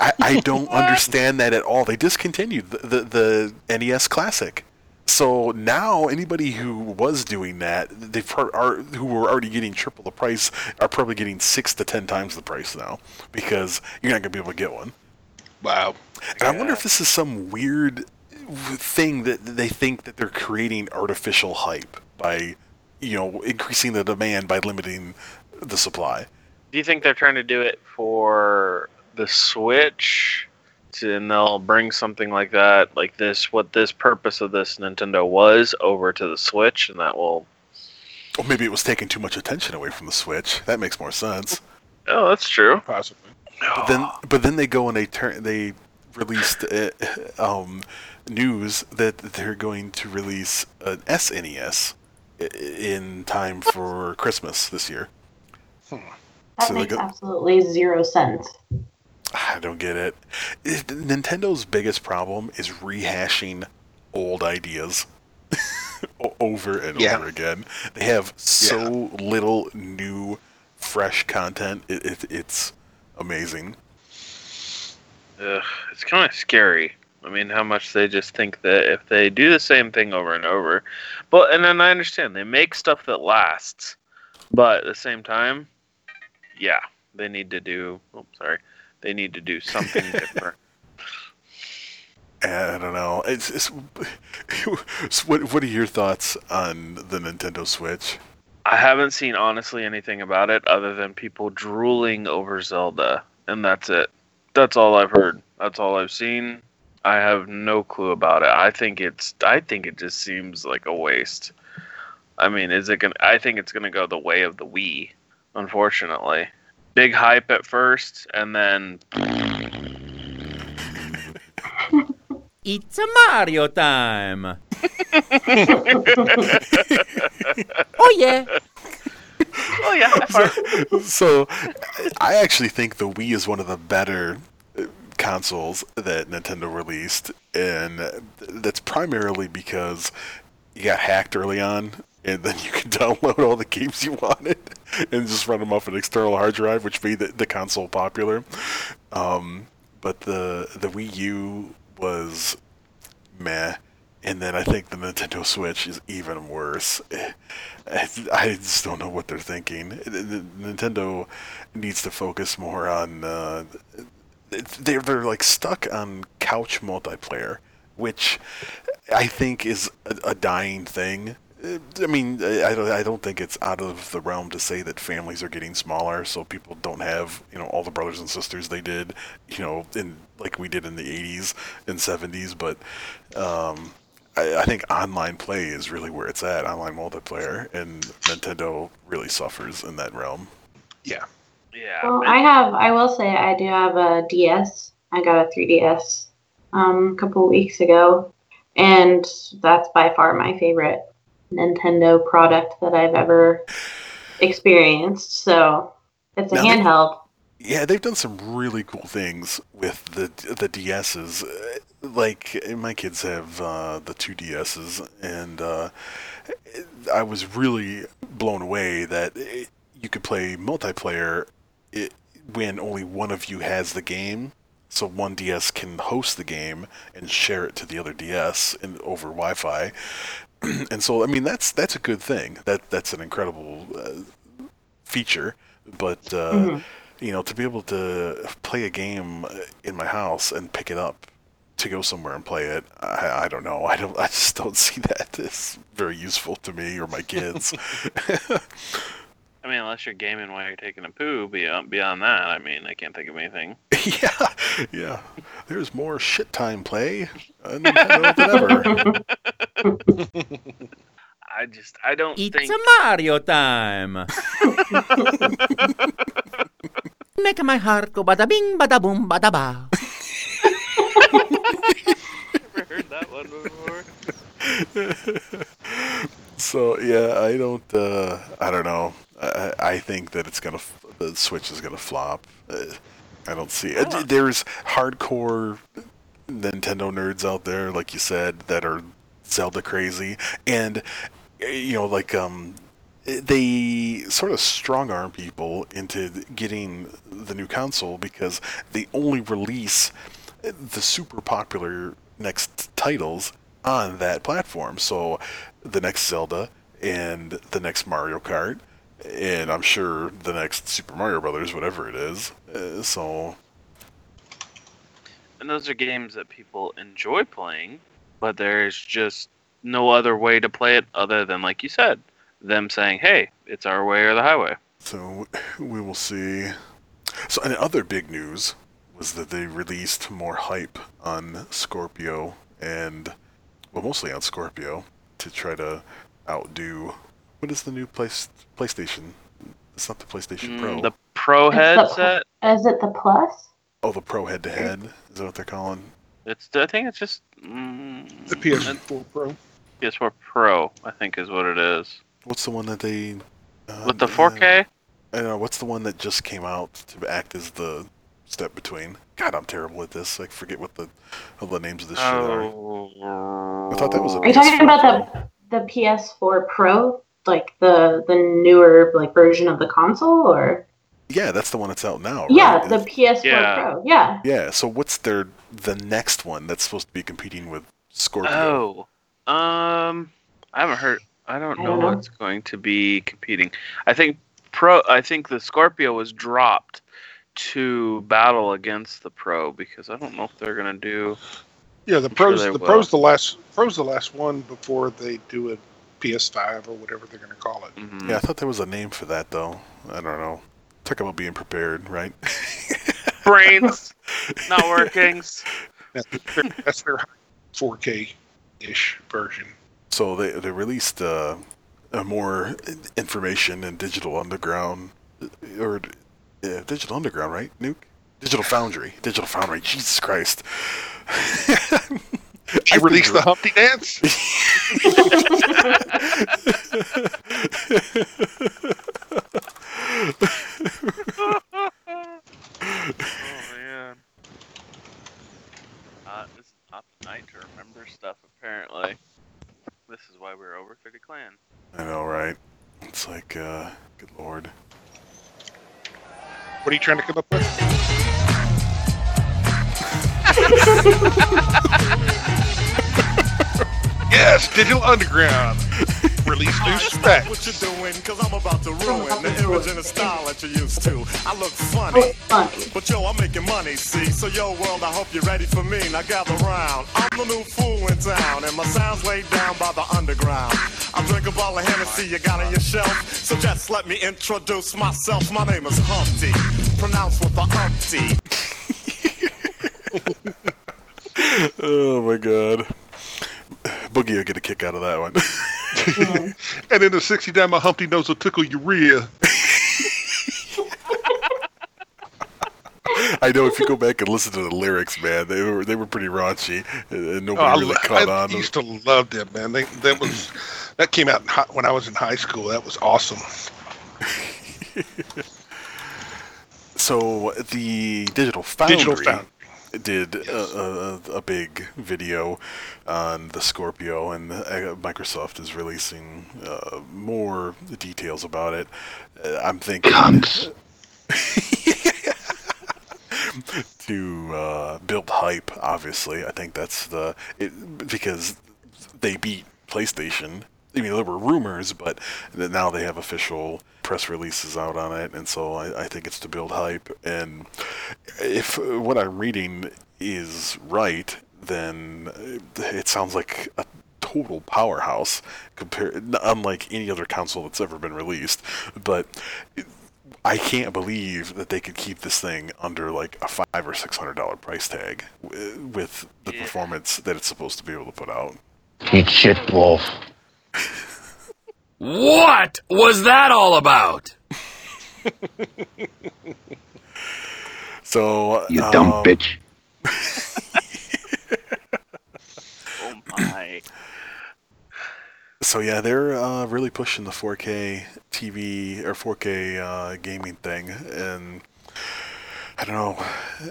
S1: I, I don't understand that at all. They discontinued the, the, the NES Classic. So now anybody who was doing that, they pro- are who were already getting triple the price are probably getting six to ten times the price now because you're not gonna be able to get one.
S3: Wow.
S1: And I wonder if this is some weird thing that they think that they're creating artificial hype by, you know, increasing the demand by limiting the supply.
S4: Do you think they're trying to do it for the Switch? To, and they'll bring something like that, like this, what this purpose of this Nintendo was, over to the Switch, and that will.
S1: Or maybe it was taking too much attention away from the Switch. That makes more sense.
S4: Oh, that's true.
S3: Possibly.
S1: But then, but then they go and they turn they released uh, um, news that they're going to release an SNES in time for Christmas this year.
S2: That
S1: So
S2: makes
S1: go-
S2: absolutely zero sense.
S1: I don't get it. It- Nintendo's biggest problem is rehashing old ideas over and
S3: Yeah.
S1: over again. They have so little new, fresh content. It, it, it's amazing.
S4: Ugh, it's kind of scary. I mean, how much they just think that if they do the same thing over and over, but and then I understand they make stuff that lasts, but at the same time, yeah, they need to do. Oh, sorry, they need to do something different.
S1: Eh, I don't know. It's, it's so what. What are your thoughts on the Nintendo Switch?
S4: I haven't seen honestly anything about it other than people drooling over Zelda, and that's it. That's all I've heard. That's all I've seen. I have no clue about it. I think it's. I think it just seems like a waste. I mean, is it gonna? I think it's gonna go the way of the Wii. Unfortunately, big hype at first, and then
S7: It's a Mario time. oh yeah.
S4: oh yeah,
S1: so I actually think the Wii is one of the better uh, consoles that Nintendo released, and that's primarily because you got hacked early on, and then you could download all the games you wanted and just run them off an external hard drive, which made the, the console popular. Um, but the the Wii U was meh. And then I think the Nintendo Switch is even worse. I, just don't know what they're thinking. Nintendo needs to focus more on. Uh, they're they're like stuck on couch multiplayer, which I think is a, a dying thing. I mean, I I don't, I don't think it's out of the realm to say that families are getting smaller, so people don't have you know all the brothers and sisters they did, you know, in like we did in the '80s and '70s. But um, I, I think online play is really where it's at, online multiplayer, and Nintendo really suffers in that realm.
S3: Yeah.
S4: yeah.
S2: Well, I have. I will say I do have a DS. I got a 3DS um, a couple weeks ago, and that's by far my favorite Nintendo product that I've ever experienced. So it's a
S1: Now they-
S2: handheld.
S1: Yeah, they've done some really cool things with the the DSs. Uh, Like my kids have uh, the two DSs, and uh, I was really blown away that it, you could play multiplayer it, when only one of you has the game. So one DS can host the game and share it to the other DS in, over Wi-Fi. and so, I mean, that's that's a good thing. That that's an incredible uh, feature. But uh,
S2: Mhm.
S1: you know, to be able to play a game in my house and pick it up to go somewhere and play it, I, I don't know. I don't. I just don't see that as very useful to me or my kids.
S4: I mean, unless you're gaming while you're taking a poo. Beyond beyond that, I mean, I can't think of anything.
S1: yeah, yeah. There's more shit time play uh, Nintendo than ever.
S4: I just I don't
S7: It's
S4: think
S7: a Mario time. Make my heart go bada bing, bada boom, bada ba.
S4: Never heard that one before.
S1: So yeah, I don't. Uh, I don't know. I, I think that it's gonna. The Switch is gonna flop. Uh, I don't see. Uh, there's hardcore Nintendo nerds out there, like you said, that are Zelda crazy, and uh, you know, like um, they sort of strong arm people into getting the new console because they only release the super popular next titles on that platform. So the next Zelda and the next Mario Kart, and I'm sure the next Super Mario Brothers, whatever it is. Uh, so
S4: And those are games that people enjoy playing, but there's just no other way to play it other than, like you said, them saying, "Hey, it's our way or the highway."
S1: So we will see. So, and other big news was that they released more hype on Scorpio and, well, mostly on Scorpio to try to outdo. What is the new place PlayStation? It's not the PlayStation
S4: Mm,
S1: Pro.
S4: The Pro
S2: It's the-
S4: headset.
S2: Is it the plus?
S1: oh, the Pro head-to-head. Is that what they're calling?
S4: It's I think it's just mm,
S3: The PS4 Pro.
S4: PS4 Pro. I think is what it is.
S1: What's the one that they? Uh,
S4: With the 4K.
S1: I don't know. What's the one that just came out to act as the step between? God, I'm terrible at this. I forget what the all the names of this shit are.
S4: Oh,
S1: I thought that was a
S2: Are you talking
S1: PS4
S2: about the the PS4 Pro, like the the newer like version of the console, or
S1: Yeah, that's the one that's out now.
S2: yeah, the PS4
S4: Yeah.
S2: Pro, yeah.
S1: Yeah, so what's their the next one that's supposed to be competing with Scorpio?
S4: Oh, um, I haven't heard. I don't
S2: I
S4: know
S2: don't know.
S4: what's going to be competing. I think Pro. I think the Scorpio was dropped to battle against the Pro because I don't know if they're gonna do.
S3: Yeah, the
S4: I'm sure
S3: pros.
S4: they
S3: the
S4: will.
S3: pros the last pros the last one before they do a PS5 or whatever they're going to call it.
S4: mhm.
S1: Yeah, I thought there was a name for that though. I don't know. Talk about being prepared, right?
S4: Brains not working.
S3: That's their, 4K ish version.
S1: so they they released uh, uh, more information in Digital Underground or yeah, Digital Underground, right? Nuke. Digital Foundry. Digital Foundry. Jesus Christ.
S3: She released the Humpty Dance.
S4: Oh man. Uh, this is not the night to remember stuff. Apparently, this is why we're over thirty clan.
S1: I know, right? It's like, uh, good lord.
S3: What are you trying to come up Digital Underground. Release new specs.
S8: What you doing? Cause I'm about to ruin the original style that you used to. I look funny.
S2: funny.
S8: But yo, I'm making money, see? So yo, world, I hope you're ready for me. Now gather round. I'm the new fool in town, and my sound's laid down by the underground. I drink a bottle of Hennessy you got on your shelf. So just let me introduce myself. My name is Humpty, pronounced with the Humpty.
S1: Oh my god. Boogie will get a kick out of that one.
S3: And in the 60 time, my Humpty nose will tickle your rear.
S1: I know if you go back and listen to the lyrics, man, they were they were pretty raunchy, and
S3: Oh,
S1: nobody
S3: I,
S1: really caught
S3: I
S1: on.
S3: used to love them, man. They, that was that came out in hi- when I was in high school. That was awesome.
S1: So the Digital Foundry,
S3: Digital Foundry.
S1: Did a, a, a big video on the Scorpio, and uh, Microsoft is releasing uh, more details about it. Uh, I'm thinking. to uh, build hype. Obviously, I think that's the it, because they beat PlayStation. I mean, there were rumors, but now they have official press releases out on it, and so I, I think it's to build hype. And if uh, what I'm reading is right, then uh, it sounds like a total powerhouse compared, unlike any other console that's ever been released. But I can't believe that they could keep this thing under like a five or six hundred dollar price tag with the
S4: Yeah.
S1: performance that it's supposed to be able to put out.
S9: Eat shit, Wolf.
S6: What was that all about?
S1: So
S9: You dumb
S1: um,
S9: bitch.
S4: Oh my.
S1: So yeah, they're uh, really pushing the 4K TV or 4K uh, gaming thing, and I don't know.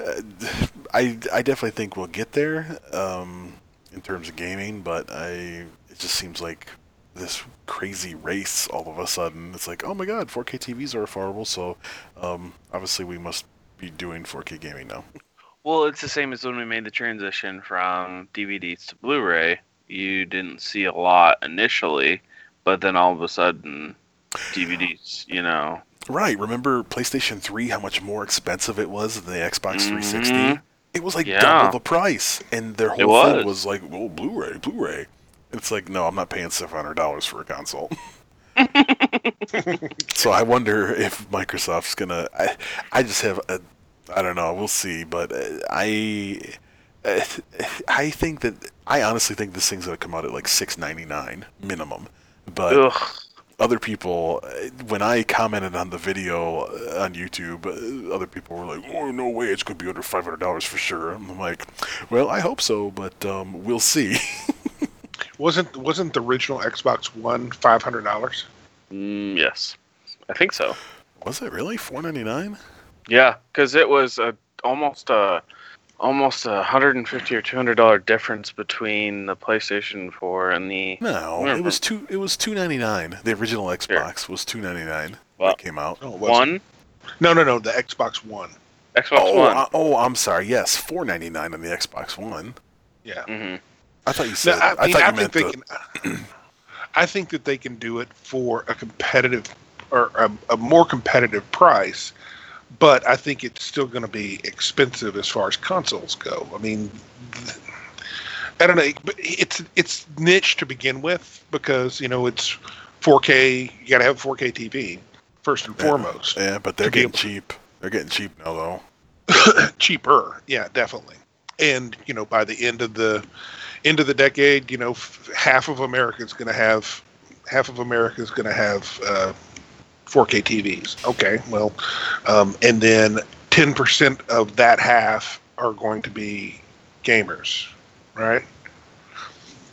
S1: Uh, I I definitely think we'll get there um, in terms of gaming, but I it just seems like this crazy race all of a sudden. It's like, oh my god, 4K TVs are affordable, so um, obviously we must be doing 4K gaming now.
S4: Well, it's the same as when we made the transition from DVDs to Blu-ray. You didn't see a lot initially, but then all of a sudden, DVDs, you know.
S1: Right. Remember PlayStation 3, how much more expensive it was than the Xbox 360?
S4: Mhm.
S1: It was like
S4: Yeah.
S1: double the price. And their whole
S4: It
S1: thing
S4: was.
S1: was like, oh, Blu ray, Blu ray. It's like, no, I'm not paying $700 for a console. so I wonder if Microsoft's going to. I I just have a. I don't know. We'll see. But uh, I. uh, I think that. I honestly think this thing's going to come out at like six ninety nine minimum. But
S4: Ugh.
S1: other people, uh, when I commented on the video on YouTube, other people were like, "Oh, no way, it's to be under five hundred dollars for sure." I'm like, "Well, I hope so, but um, we'll see."
S3: Wasn't wasn't the original Xbox One five hundred dollars?
S4: Mm, yes, I think so.
S1: Was it really four ninety nine?
S4: Yeah, because it was a almost a almost a hundred and fifty or two hundred dollar difference between the PlayStation Four and the.
S1: No, it was two. It was two ninety nine. The original Xbox was two ninety nine when
S4: Well,
S1: it came out.
S3: Oh.
S4: One
S3: No, no, no. The Xbox One.
S4: Xbox
S1: Oh,
S4: One.
S1: uh, oh, I'm sorry. Yes, four ninety nine on the Xbox One.
S3: Yeah.
S4: hmm
S1: I thought you said.
S3: I,
S1: I,
S3: mean, I
S1: meant
S3: think they
S1: the.
S3: can. I think that they can do it for a competitive or a, a more competitive price, but I think it's still going to be expensive as far as consoles go. I mean, I don't know, but it's it's niche to begin with because you know it's 4K. You got to have a 4K TV first and
S1: Yeah.
S3: foremost.
S1: Yeah, but they're getting
S3: able-
S1: cheap. They're getting cheap now, though.
S3: cheaper yeah definitely and you know by the end of the end of the decade you know f- half of america is going to have half of america is going to have uh, 4k tvs okay well um, and then 10% of that half are going to be gamers right?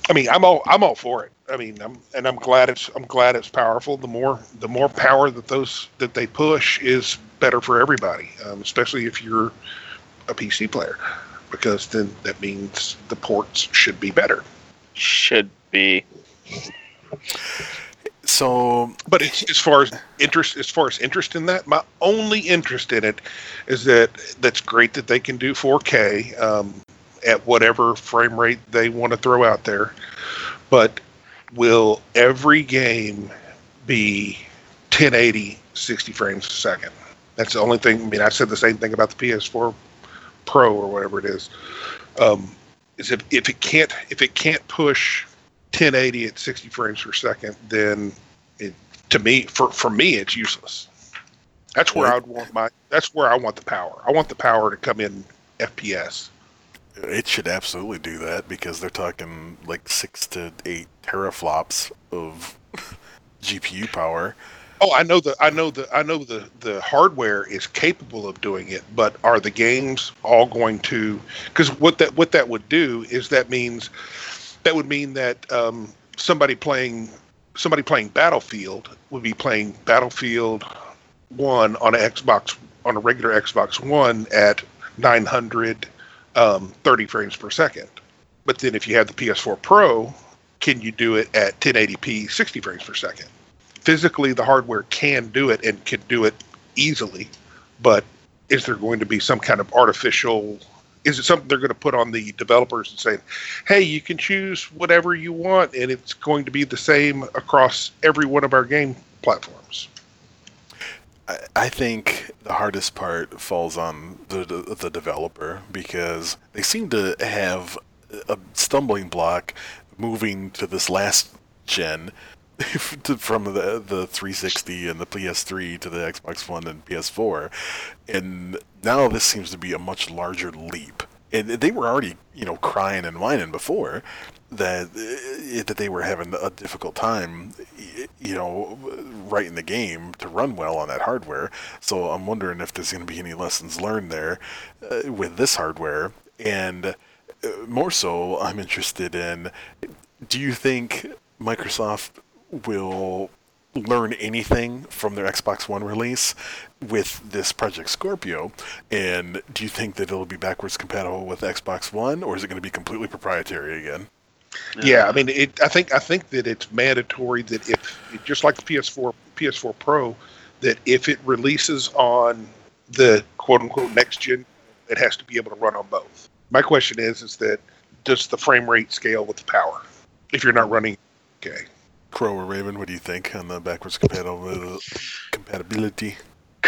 S3: I mean i'm all i'm all for it. I mean i'm and i'm glad it's i'm glad it's powerful. The more the more power that those that they push is better for everybody um, especially if you're a PC player because then that means the ports should be better.
S4: Should be.
S1: So
S3: But it's, as far as interest, as far as interest in that, my only interest in it is that that's great that they can do 4K um, at whatever frame rate they want to throw out there. But will every game be 1080 60 frames a second? That's the only thing. I mean, I said the same thing about the PS4 Pro or whatever it is. Um, is if, if it can't if it can't push 1080 at 60 frames per second, then it to me for for me it's useless. That's where. I'd want my. That's where I want the power. I want the power to come in FPS.
S1: It should absolutely do that because they're talking like six to eight teraflops of GPU power.
S3: Oh, I know the I know the I know the the hardware is capable of doing it, but are the games all going to? Because what that what that would do is that means that would mean that um, somebody playing somebody playing Battlefield would be playing Battlefield One on an Xbox on a regular Xbox One at 900 um, 30 frames per second. But then if you have the PS4 Pro, can you do it at 1080p 60 frames per second? Physically the hardware can do it and can do it easily but is there going to be some kind of artificial? Is it something they're going to put on the developers and say, "Hey, you can choose whatever you want, and it's going to be the same across every one of our game platforms"?
S1: I, think the hardest part falls on the, the developer because they seem to have a stumbling block moving to this last gen from the the 360 and the PS3 to the Xbox One and PS4, and now this seems to be a much larger leap. And they were already, you know, crying and whining before that uh, that they were having a difficult time, you know, writing the game to run well on that hardware. So I'm wondering if there's going to be any lessons learned there uh, with this hardware, and uh, more so, I'm interested in. Do you think Microsoft will learn anything from their Xbox One release with this Project Scorpio? And do you think that it'll be backwards compatible with Xbox One, or is it going to be completely proprietary again?
S3: Yeah, I mean, it, I think I think that it's mandatory that if just like the PS4 PS4 Pro, that if it releases on the quote unquote next gen, it has to be able to run on both. My question is, is that does the frame rate scale with the power if you're not running? Okay,
S1: Crow or Raven, what do you think on the backwards compatible compatibility?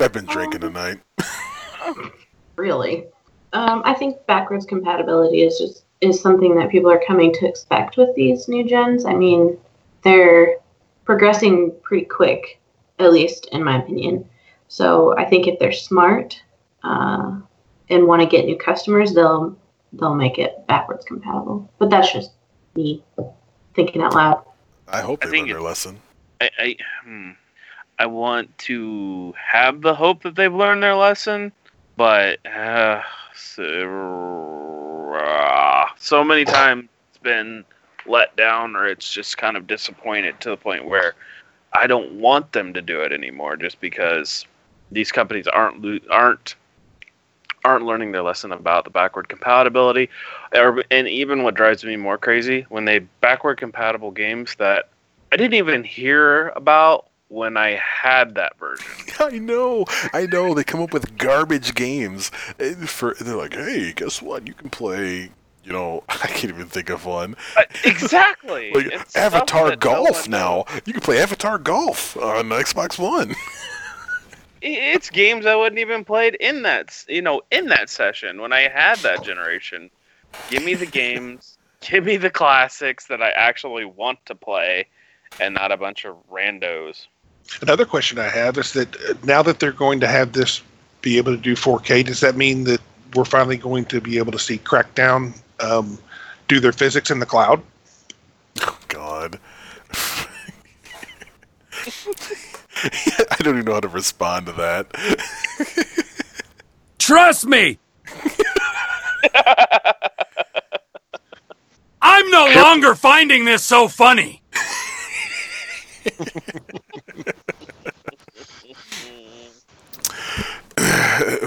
S1: I've been drinking tonight.
S2: really. Um, I think backwards compatibility is just is something that people are coming to expect with these new gens. I mean, they're progressing pretty quick, at least in my opinion. So I think if they're smart uh, and want to get new customers, they'll they'll make it backwards compatible. But that's just me thinking out loud.
S1: I hope
S4: I
S1: they
S4: think
S1: learn their lesson.
S4: I I, hmm, I want to have the hope that they've learned their lesson, but uh, so, uh, so many times it's been let down, or it's just kind of disappointed to the point where I don't want them to do it anymore, just because these companies aren't aren't aren't learning their lesson about the backward compatibility, or, and even what drives me more crazy when they backward compatible games that I didn't even hear about when I had that version.
S1: I know, I know. They come up with garbage games. For they're like, hey, guess what? You can play. You know, I can't even think of one.
S4: Uh, exactly.
S1: Like
S4: It's
S1: Avatar Golf now. You can play Avatar Golf on Xbox One.
S4: I- It's games I wouldn't even played in that, you know, in that session when I had that generation. Give me the games, give me the classics that I actually want to play, and not a bunch of randos.
S3: Another question I have is that uh, now that they're going to have this be able to do 4K, does that mean that we're finally going to be able to see Crackdown um, do their physics in the cloud?
S1: God. I don't even know how to respond to that.
S6: Trust me! I'm no longer finding this so funny.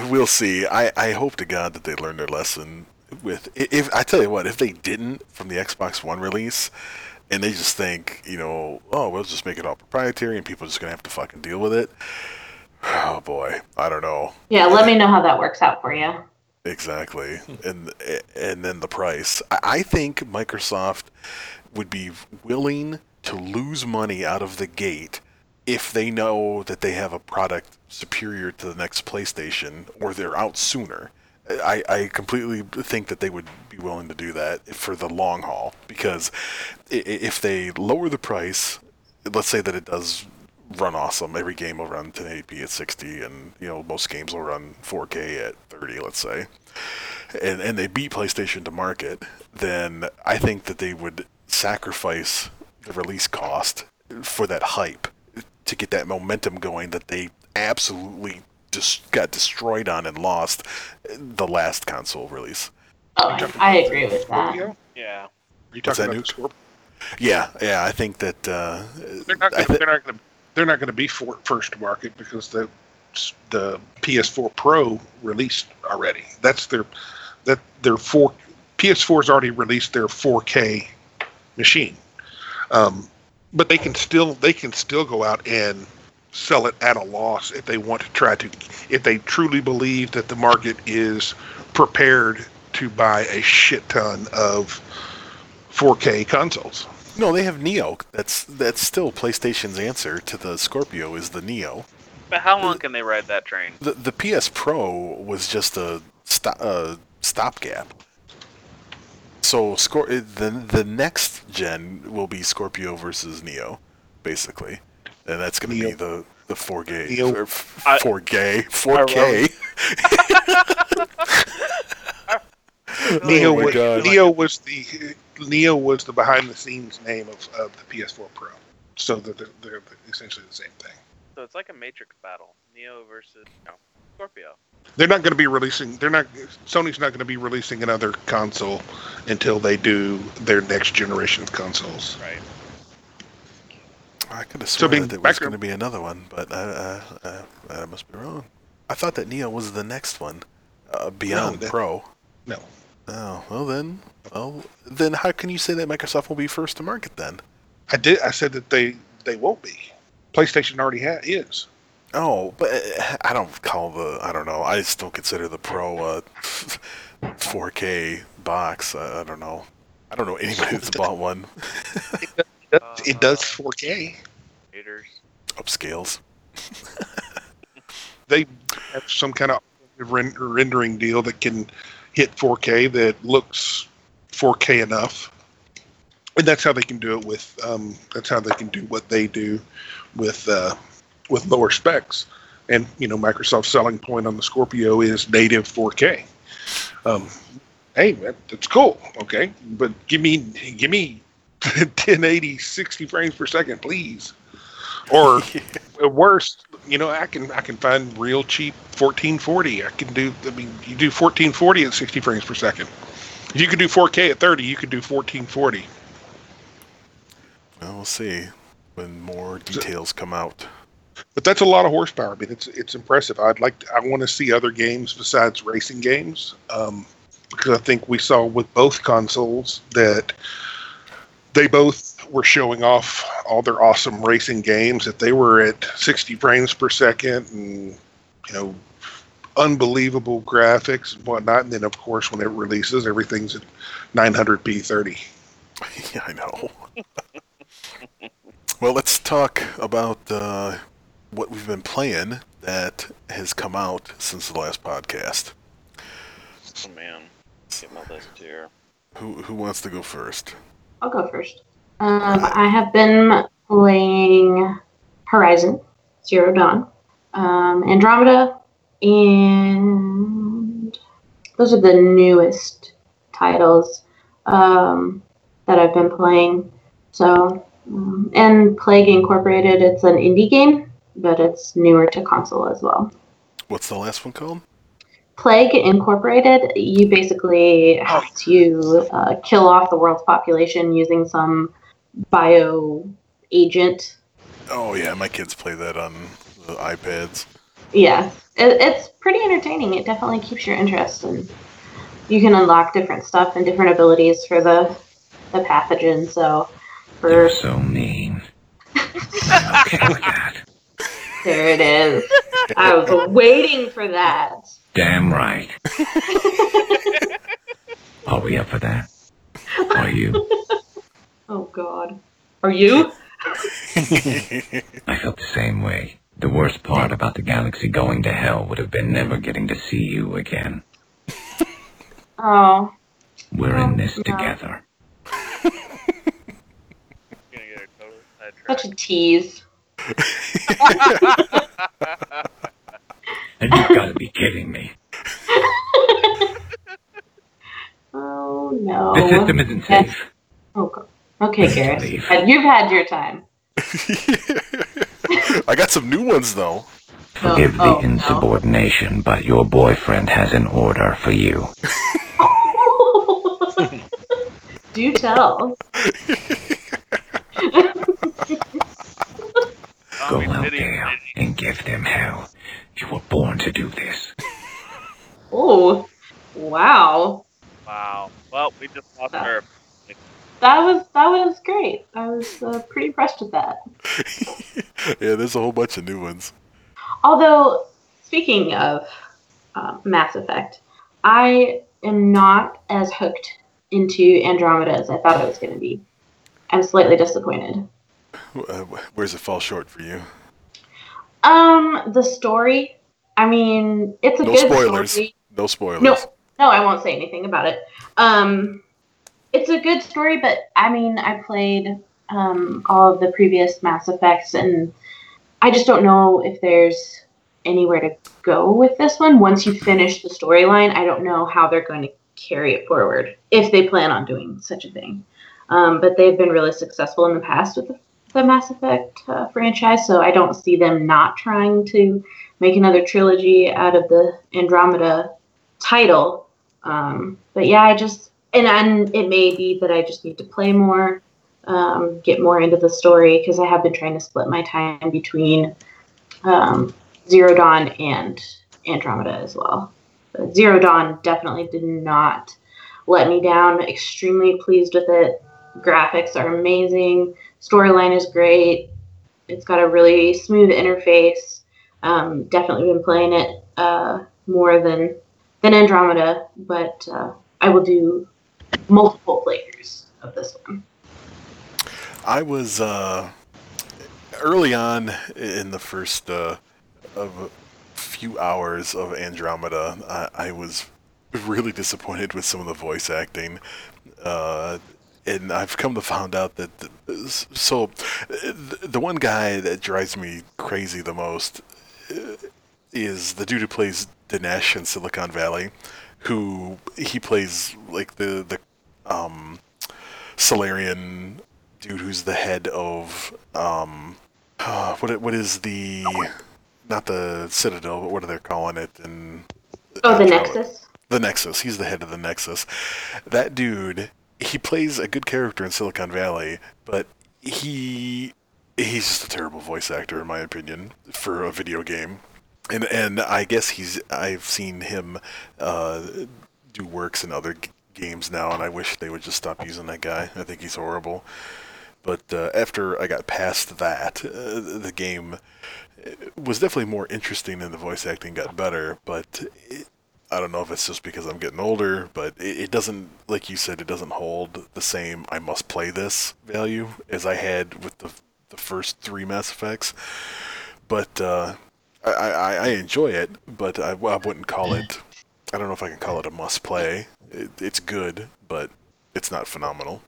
S1: we'll see. I, I hope to God that they learn their lesson with if I tell you what, if they didn't from the Xbox One release and they just think, you know, oh, we'll just make it all proprietary and people are just gonna have to fucking deal with it. Oh boy, I don't know.
S2: Yeah, let me know how that works out for you.
S1: Exactly, and and then the price. I I think Microsoft would be willing to lose money out of the gate if they know that they have a product superior to the next PlayStation or they're out sooner. I, I completely think that they would be willing to do that for the long haul because if they lower the price, let's say that it does run awesome. Every game will run 1080p at 60, and you know most games will run 4K at 30, let's say. And and they beat PlayStation to market, then I think that they would sacrifice the release cost for that hype to get that momentum going that they absolutely just got destroyed on and lost the last console release.
S2: Oh, I, I agree with that.
S3: Scorpio?
S4: Yeah.
S3: Are you
S1: What's
S3: talking
S1: that,
S3: about
S1: Nuke?
S3: Scorpio?
S1: Yeah, yeah, I think that uh,
S3: They're not going.
S1: thi-
S3: They're not going to. They're not going to be for, first to market because the the PS4 Pro released already. That's their that their four PS4's already released their 4K machine. Um, but they can still they can still go out and sell it at a loss if they want to try to, if they truly believe that the market is prepared to buy a shit ton of 4K consoles.
S1: No, they have Neo. That's that's still PlayStation's answer to the Scorpio is the Neo.
S4: But how long can they ride that train?
S1: The the PS Pro was just a sto- uh, stopgap. So Scor- uh, the the next gen will be Scorpio versus Neo, basically, and that's going to be the the 4K
S3: Neo.
S1: or f-
S4: I-
S1: 4K 4K.
S3: Neo
S1: Oh my
S3: was
S1: God.
S3: Neo was the Neo was the behind the scenes name of, of the PS4 Pro. So they're, they're essentially the same thing.
S4: So it's like a Matrix battle. Neo versus no, Scorpio.
S3: They're not going to be releasing. They're not. Sony's not going to be releasing another console until they do their next generation consoles.
S4: Right.
S1: I could have sworn
S3: being
S1: that there was going to be another one, but I, I, I, I must be wrong. I thought that Neo was the next one, uh, beyond
S3: that-
S1: Pro.
S3: No,
S1: Oh well then, well then how can you say that Microsoft will be first to market then?
S3: I did. I said that they they won't be. PlayStation already ha- is.
S1: Oh, but uh, I don't call the I don't know. I still consider the Pro uh, 4K box. I, I don't know. I don't know anybody that's bought one.
S3: It does, it does 4K.
S4: Haters.
S1: Upscales.
S3: They have some kind of rendering deal that can hit 4K that looks 4K enough, and that's how they can do it with. Um, that's how they can do what they do with uh, with lower specs. And you know, Microsoft's selling point on the Scorpio is native 4K. Um, hey, that, that's cool. Okay, but give me give me 1080 60 frames per second, please. Or at worst, you know, I can I can find real cheap 1440. I can do. I mean, you do 1440 at 60 frames per second. If you can do 4K at 30, you can do 1440.
S1: Well, we'll see when more details come out.
S3: But that's a lot of horsepower. I mean, it's it's impressive. I'd like to, I want to see other games besides racing games, um, because I think we saw with both consoles that they both were showing off all their awesome racing games. That they were at 60 frames per second, and you know, unbelievable graphics and whatnot. And then, of course, when it releases, everything's at 900p 30.
S1: yeah, I know. well, let's talk about uh, what we've been playing that has come out since the last podcast.
S4: Oh man. Get my list here.
S1: Who who wants to go first?
S2: I'll go first. Um, I have been playing Horizon Zero Dawn, um, Andromeda, and those are the newest titles um, that I've been playing. So, um, and Plague Incorporated, it's an indie game, but it's newer to console as well.
S1: What's the last one called?
S2: Plague Incorporated, you basically have to uh, kill off the world's population using some bio agent.
S1: Oh yeah, my kids play that on the iPads.
S2: Yeah, it, it's pretty entertaining. It definitely keeps your interest, and you can unlock different stuff and different abilities for the the pathogen. So, for
S9: So mean. okay with
S2: there it is. I was waiting for that.
S9: Damn right. Are we up for that? Are you?
S2: Oh God, are you?
S9: I felt the same way. The worst part about the galaxy going to hell would have been never getting to see you again.
S2: Oh,
S9: We're in oh, this
S2: Yeah.
S9: together.
S4: You're gonna get a total sidetrack.
S2: such a tease.
S9: And you've got to be kidding me.
S2: Oh no.
S9: The system isn't safe.
S2: Oh, God. okay, Garrus.
S9: Leave.
S2: You've had your time.
S1: I got some new ones though.
S9: Forgive the
S2: oh, oh, no.
S9: insubordination, but your boyfriend has an order for you.
S2: Do tell.
S9: Go
S4: Zombie
S9: out
S4: City,
S9: there and give them hell. You were born to do this.
S2: Oh, wow.
S4: Wow. Well, we just lost
S2: Uh,
S4: her.
S2: That was that was great. I was uh, pretty impressed with that.
S1: yeah, there's a whole bunch of new ones.
S2: Although, speaking of uh, Mass Effect, I am not as hooked into Andromeda as I thought I was going to be. I'm slightly disappointed.
S1: Uh, where's it fall short for you?
S2: Um, the story. I mean, it's a
S1: No
S2: good
S1: spoilers.
S2: story.
S1: No spoilers.
S2: No, no, I won't say anything about it. Um, it's a good story, but I mean, I played um, all of the previous Mass Effects, and I just don't know if there's anywhere to go with this one. Once you finish the storyline, I don't know how they're going to carry it forward if they plan on doing such a thing. Um, but they've been really successful in the past with the, the Mass Effect uh, franchise, so I don't see them not trying to make another trilogy out of the Andromeda title. Um, but yeah, I just and and it may be that I just need to play more, um, get more into the story because I have been trying to split my time between um, Zero Dawn and Andromeda as well. But Zero Dawn definitely did not let me down. Extremely pleased with it. Graphics are amazing. Storyline is great. It's got a really smooth interface. Um, definitely been playing it uh, more than than Andromeda, but uh, I will do multiple players of this one.
S1: I was uh, early on in the first uh, of a few hours of Andromeda. I, I was really disappointed with some of the voice acting, uh, and I've come to find out that the, so the, the one guy that drives me crazy the most uh, is the dude who plays Dinesh in Silicon Valley, who he plays like the the um, Salarian dude who's the head of um, uh, what what is the not the Citadel, but what are they calling it? And
S2: Oh, the Nexus.
S1: the Nexus. He's the head of the Nexus. That dude, he plays a good character in Silicon Valley, but he he's just a terrible voice actor in my opinion for a video game. And and I guess he's I've seen him uh, do works in other g- games now, and I wish they would just stop using that guy. I think he's horrible. But uh, after I got past that, uh, the game was definitely more interesting and the voice acting got better. But it, I don't know if it's just because I'm getting older, but it, it doesn't, like you said, it doesn't hold the same I must play this value as I had with the, the first three Mass Effects. But uh, I, I, I enjoy it, but I, I wouldn't call it, I don't know if I can call it a must play. It, it's good, but it's not phenomenal.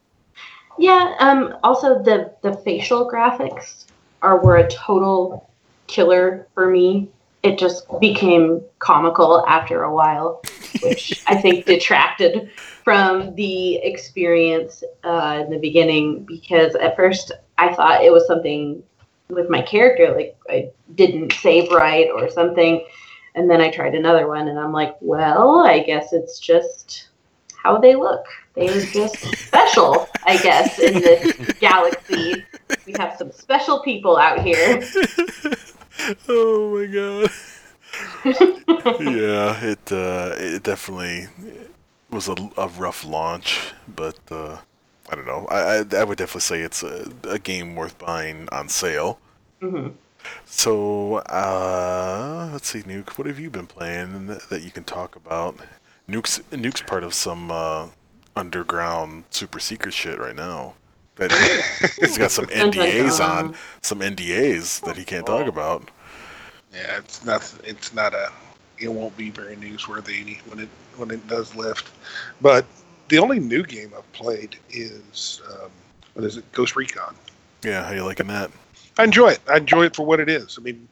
S2: Yeah. Um. Also, the the facial graphics are were a total killer for me. It just became comical after a while, which I think detracted from the experience uh, in the beginning. Because at first I thought it was something with my character, like I didn't save right or something, and then I tried another one, and I'm like, well, I guess it's just how they look. They are just special, I guess, in this galaxy. We have some special people out here.
S1: oh my god. yeah, it uh, it definitely was a, a rough launch, but uh, I don't know. I, I I would definitely say it's a, a game worth buying on sale.
S2: hmm
S1: So uh, let's see, Nuke. What have you been playing that, that you can talk about? Nuke's Nuke's part of some uh, underground super secret shit right now. That he's got some NDAs on, some NDAs that he can't talk about.
S3: Yeah, it's not. It's not a. It won't be very newsworthy when it when it does lift. But the only new game I've played is um, what is it? Ghost Recon.
S1: Yeah, how you liking that?
S3: I enjoy it. I enjoy it for what it is. I mean,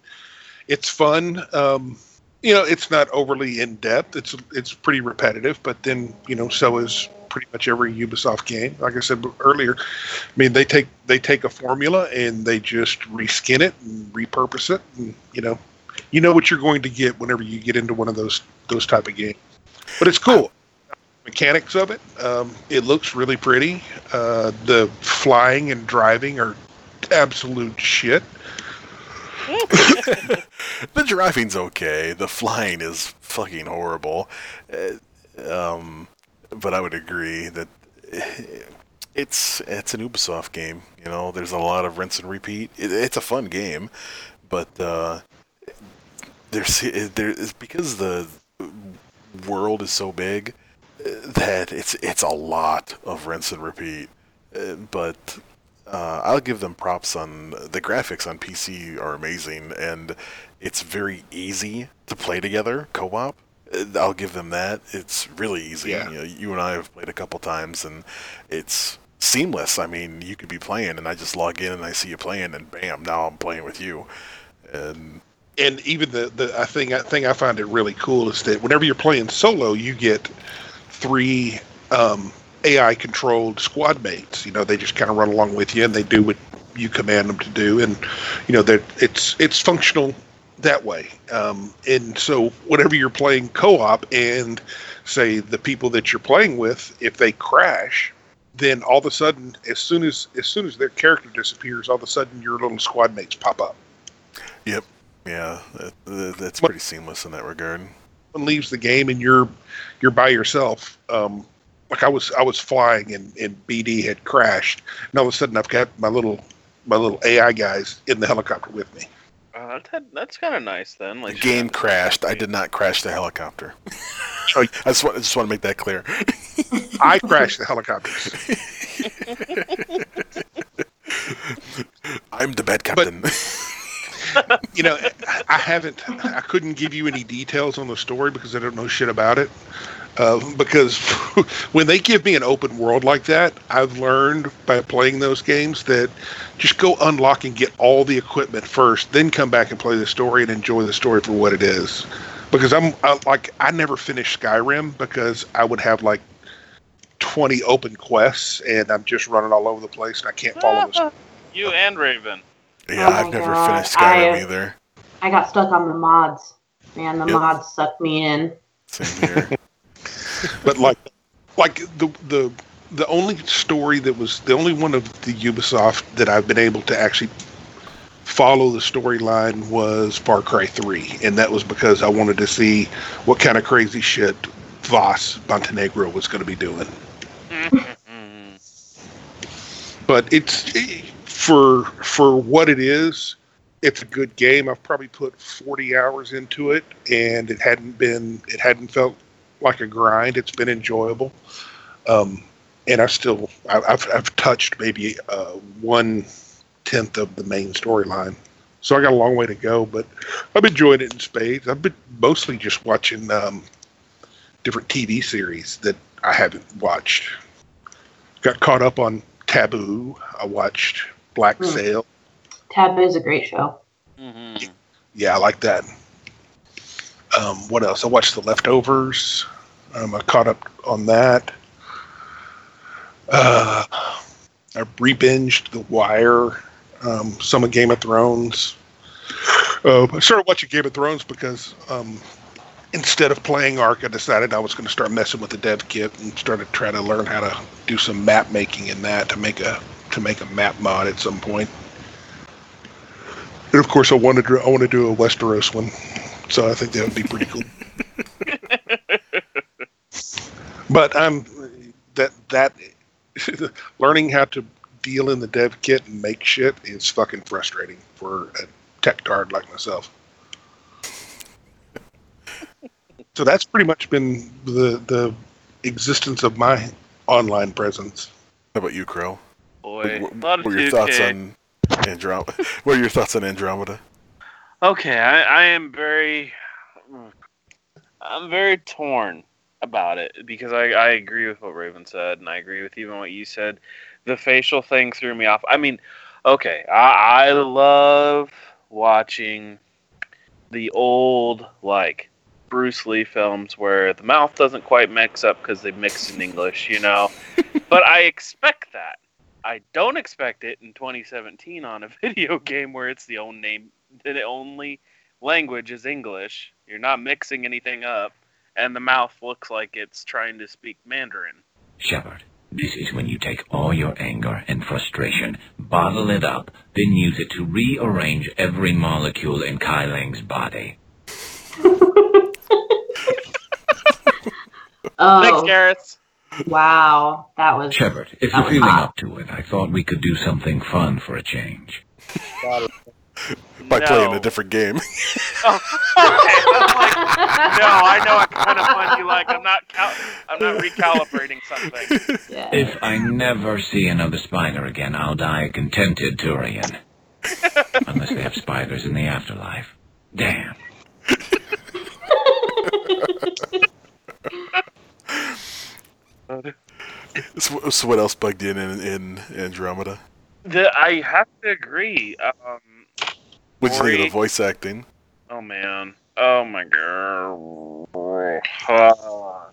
S3: it's fun. Um, you know, it's not overly in depth. It's it's pretty repetitive, but then you know, so is pretty much every Ubisoft game. Like I said earlier, I mean, they take they take a formula and they just reskin it and repurpose it, and you know, you know what you're going to get whenever you get into one of those those type of games. But it's cool. Mechanics of it, um, it looks really pretty. Uh, the flying and driving are absolute shit.
S1: the driving's okay. The flying is fucking horrible. Uh, um, but I would agree that it's it's an Ubisoft game. You know, there's a lot of rinse and repeat. It, it's a fun game, but uh, there's there is because the world is so big uh, that it's it's a lot of rinse and repeat. Uh, but uh, I'll give them props on the graphics on PC are amazing, and it's very easy to play together co-op. I'll give them that. It's really easy.
S3: Yeah.
S1: You, know, you and I have played a couple times, and it's seamless. I mean, you could be playing, and I just log in and I see you playing, and bam, now I'm playing with you. And
S3: and even the the I think I thing I find it really cool is that whenever you're playing solo, you get three um, AI controlled squad mates. You know, they just kind of run along with you and they do what you command them to do, and you know that it's it's functional that way. Um, and so whenever you're playing co-op and say the people that you're playing with, if they crash, then all of a sudden, as soon as as soon as their character disappears, all of a sudden your little squad mates pop up.
S1: yep, yeah, that, that- that's pretty seamless in that regard.
S3: someone leaves the game and you're you're by yourself. Um, like I was I was flying and, and BD had crashed, and all of a sudden I've got my little my little AI guys in the helicopter with me.
S4: That, that's kind of nice then.
S1: The
S4: Like
S1: game crashed. I did not crash the helicopter. I just want, I just want to make that clear.
S3: I crashed the helicopters.
S1: I'm the bad captain.
S3: You know, I- I haven't I couldn't give you any details on the story because I don't know shit about it. Uh, because when they give me an open world like that, I've learned by playing those games that just go unlock and get all the equipment first, then come back and play the story and enjoy the story for what it is. Because I'm I, like I never finished Skyrim because I would have like 20 open quests and I'm just running all over the place and I can't follow the
S4: you and Raven.
S1: yeah,
S2: Oh
S1: I've never
S2: God,
S1: finished Skyrim
S2: I-
S1: either.
S2: I got stuck on the mods. Man, the
S1: Yep.
S2: mods sucked me in.
S1: Same here.
S3: but like like the the the only story that was the only one of the Ubisoft that I've been able to actually follow the storyline was Far Cry 3 and that was because I wanted to see what kind of crazy shit Vaas Montenegro was going to be doing
S4: Mm-hmm.
S3: but it's for for what it is it's a good game I've probably put 40 hours into it and it hadn't been it hadn't felt like a grind it's been enjoyable um, and I still I- I've I've touched maybe uh, one tenth of the main storyline, so I got a long way to go. But I've enjoyed it in spades. I've been mostly just watching um, different TV series that I haven't watched. Got caught up on Taboo. I watched Black
S2: Hmm.
S3: Sail.
S2: Taboo is a great show.
S4: Mm-hmm.
S3: Yeah, I like that. Um, what else? I watched The Leftovers. Um, I caught up on that. Uh, I re-binged The Wire, um, some of Game of Thrones. Uh, I started watching Game of Thrones because um, instead of playing Ark, I decided I was going to start messing with the dev kit and started trying to learn how to do some map making in that to make a to make a map mod at some point. And of course, I wanted to I want to do a Westeros one, so I think that would be pretty cool. but I'm that that learning how to deal in the dev kit and make shit is fucking frustrating for a tech tard like myself. So that's pretty much been the the existence of my online presence.
S1: How about you, Crow?
S4: Boy,
S1: What,
S4: a lot of
S1: what are your thoughts on Andromeda? what are your thoughts on Andromeda?
S4: Okay, I, I am very, I'm very torn about it because I, I agree with what Raven said, and I agree with even what you said. The facial thing threw me off. I mean, okay, I, I love watching the old like Bruce Lee films where the mouth doesn't quite mix up because they mix in English, you know. but I expect that. I don't expect it in 2017 on a video game where it's the only name, the only language is English. You're not mixing anything up, and the mouth looks like it's trying to speak Mandarin.
S9: Shepard, this is when you take all your anger and frustration, bottle it up, then use it to rearrange every molecule in Kai Leng's body.
S2: Oh,
S4: Thanks, Garrus.
S2: Wow, that was
S9: Shepard, if you're feeling
S2: hot.
S9: up to it, I thought we could do something fun for a change.
S1: By playing a different game.
S4: Oh, okay. I'm like, no, I know what kind of fun you like. I'm not. Cal- I'm not recalibrating something.
S2: yeah.
S9: If I never see another spider again, I'll die a contented Turian. Unless they have spiders in the afterlife. Damn.
S1: so, so what else bugged you in, in in Andromeda?
S4: The, I have to agree. Um,
S1: What'd you think of the voice acting?
S4: Oh man. Oh my god. Uh,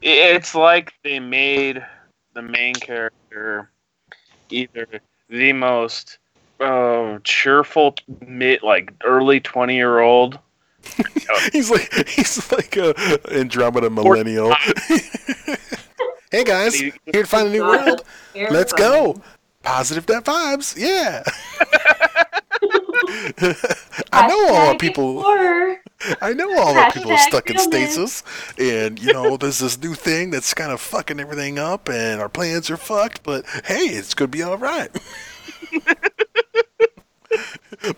S4: it's like they made the main character either the most uh, cheerful mid like early 20 year old
S1: He's like he's like a Andromeda millennial. hey guys, here to find a new world. Let's go. Positive net vibes. Yeah. I know all the people. I know all the people are stuck in stasis, and you know there's this new thing that's kind of fucking everything up, and our plans are fucked. But hey, it's gonna be all right.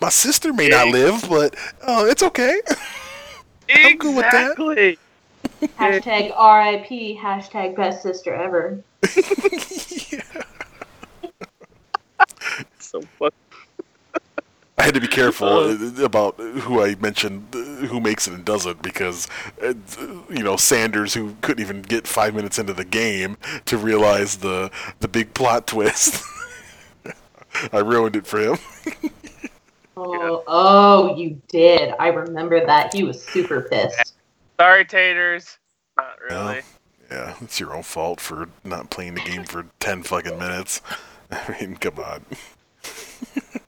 S1: My sister may not live, but oh, it's okay. I'm good with that.
S4: exactly
S2: Hashtag RIP, hashtag best sister ever.
S4: so fuck
S1: I had to be careful uh, about who I mentioned, uh, who makes it and doesn't, because uh, you know Sanders, who couldn't even get five minutes into the game to realize the the big plot twist. I ruined it for him.
S2: Oh, oh, you did. I remember that. He was super pissed.
S4: sorry taters not really
S1: Yeah, it's your own fault for not playing the game for ten fucking minutes. I mean, come on.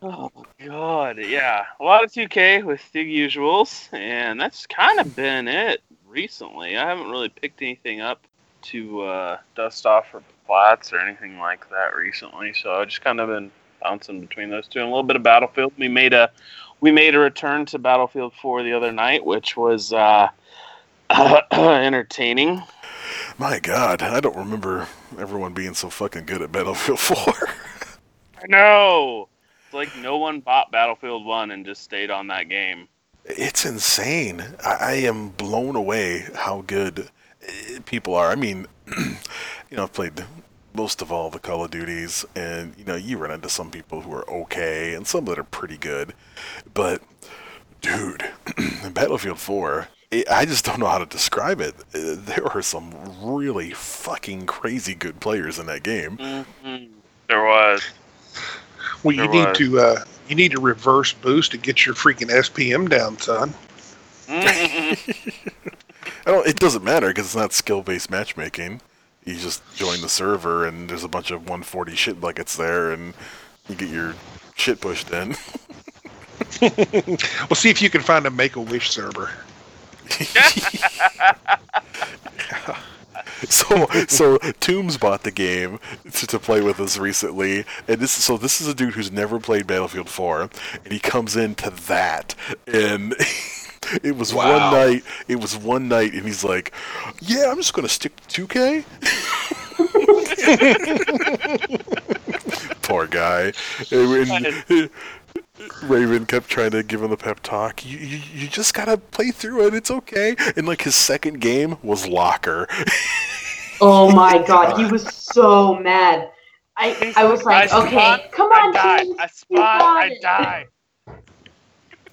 S4: Oh god yeah. A lot of 2k with the usuals and that's kind of been it recently. I haven't really picked anything up to uh, dust off for flats or anything like that recently so i've just kind of been bouncing between those two. And a little bit of battlefield. We made a we made a return to battlefield 4 the other night which was uh entertaining.
S1: My God, I don't remember everyone being so fucking good at Battlefield 4.
S4: i know it's like no one bought battlefield 1 and just stayed on that game
S1: It's insane. I, I am blown away how good eh, people are. I mean, you know, I've played most of all the Call of Duties, and you know, you run into some people who are okay, and some that are pretty good. But, dude, Battlefield 4, it, I just don't know how to describe it. Uh, There are some really fucking crazy good players in that game.
S4: hmm there was
S3: Well, you need to uh, you need to reverse boost to get your freaking SPM down, son.
S1: I don't. It doesn't matter because it's not skill-based matchmaking. You just join the server, and there's a bunch of 140 shit buckets there, and you get your shit pushed in.
S3: we'll see if you can find a Make a Wish server.
S1: so, so Toombs bought the game to, to play with us recently, and this. So this is a dude who's never played Battlefield 4, and he comes into that, and. It was one night. It was one night, and he's like, "Yeah, I'm just gonna stick to 2K." Poor guy. And- and Raven kept trying to give him the pep talk. You, you, you just gotta play through it. It's okay. And like his second game was Locker.
S2: Oh my god, he was so mad. I I was like,
S4: I
S2: okay,
S4: spawned,
S2: come on,
S4: died.
S2: team.
S4: I
S2: You
S4: spawned, I
S2: it."
S4: died.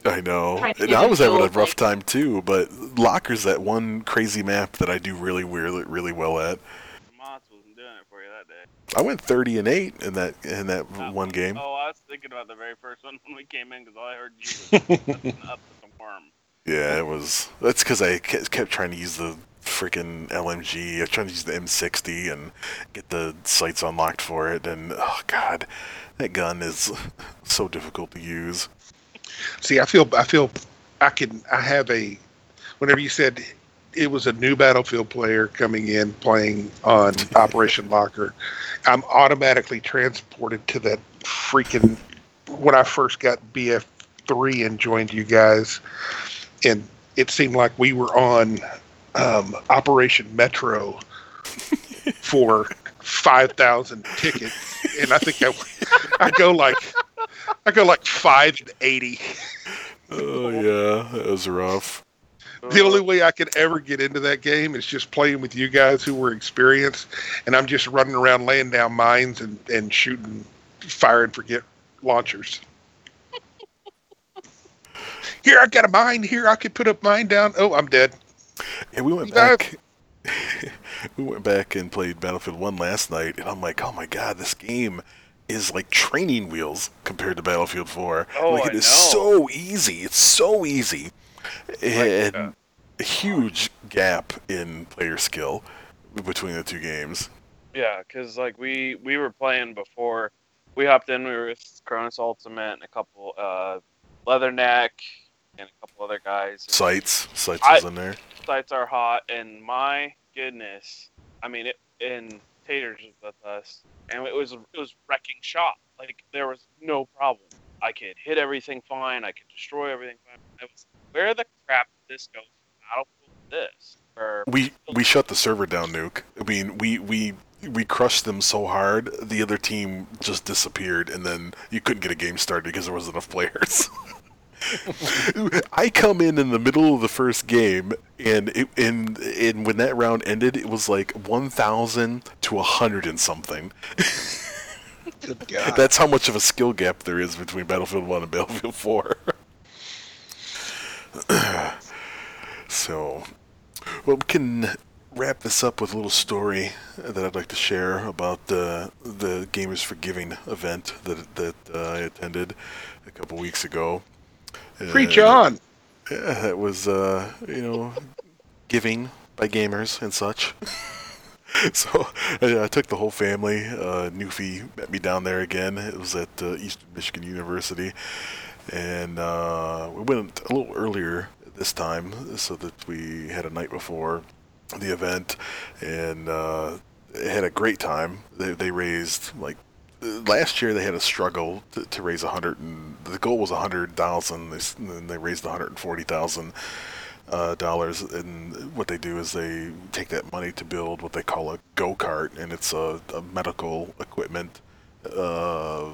S1: I know. And I was having a rough time too. But Locker's that one crazy map that I do really, really, really well at.
S4: Moss wasn't doing it for you that day.
S1: I went 30 and 8 in that in that oh, one game.
S4: Oh, I was thinking about the very first one when we came in because all I heard you was up with the worm.
S1: Yeah, it was. That's because I kept trying to use the freaking LMG. I was trying to use the M60 and get the sights unlocked for it. And oh god, that gun is so difficult to use.
S3: See, I feel I feel I can I have a whenever you said it was a new Battlefield player coming in playing on Operation Locker, I'm automatically transported to that freaking when I first got BF3 and joined you guys, and it seemed like we were on um, Operation Metro for five thousand tickets, and I think I, I go like I go like five and eighty.
S1: Oh yeah, that was rough.
S3: The only way I could ever get into that game is just playing with you guys who were experienced, and I'm just running around laying down mines and, and shooting fire and forget launchers. Here I got a mine. Here I could put a mine down. Oh, I'm dead.
S1: And we went back. we went back and played Battlefield One last night, and I'm like, oh my god, this game is like training wheels compared to Battlefield Four.
S4: Oh,
S1: like
S4: I
S1: it is
S4: know.
S1: so easy. It's so easy, and
S4: uh,
S1: a huge gap in player skill between the two games.
S4: Yeah, because like we we were playing before we hopped in. We were with Cronus Ultimate and a couple uh, Leatherneck and a couple other guys.
S1: Sights, sights was in there.
S4: Sites are hot, and my goodness, I mean, it, and Taters was with us, and it was it was wrecking shop. Like there was no problem. I could hit everything fine. I could destroy everything fine. I was where the crap this go? Battlefield this or
S1: We we shut the server down, Nuke. I mean, we we we crushed them so hard, the other team just disappeared, and then you couldn't get a game started because there wasn't enough players. I come in in the middle of the first game, and it, and and when that round ended, it was like one thousand to a hundred and something.
S3: Good God.
S1: That's how much of a skill gap there is between Battlefield One and Battlefield Four. so, well, we can wrap this up with a little story that I'd like to share about the the Gamers for Giving event that that uh, I attended a couple weeks ago.
S3: Preach on.
S1: yeah, it was uh, you know giving by gamers and such. so I, I took the whole family. Uh, Newfie met me down there again. It was at uh, Eastern Michigan University, and uh, we went a little earlier this time so that we had a night before the event, and uh, had a great time. They, they raised like last year they had a struggle to, to raise a hundred and the goal was a hundred thousand and they raised a hundred and forty thousand uh, dollars and what they do is they take that money to build what they call a go-kart and it's a, a medical equipment uh,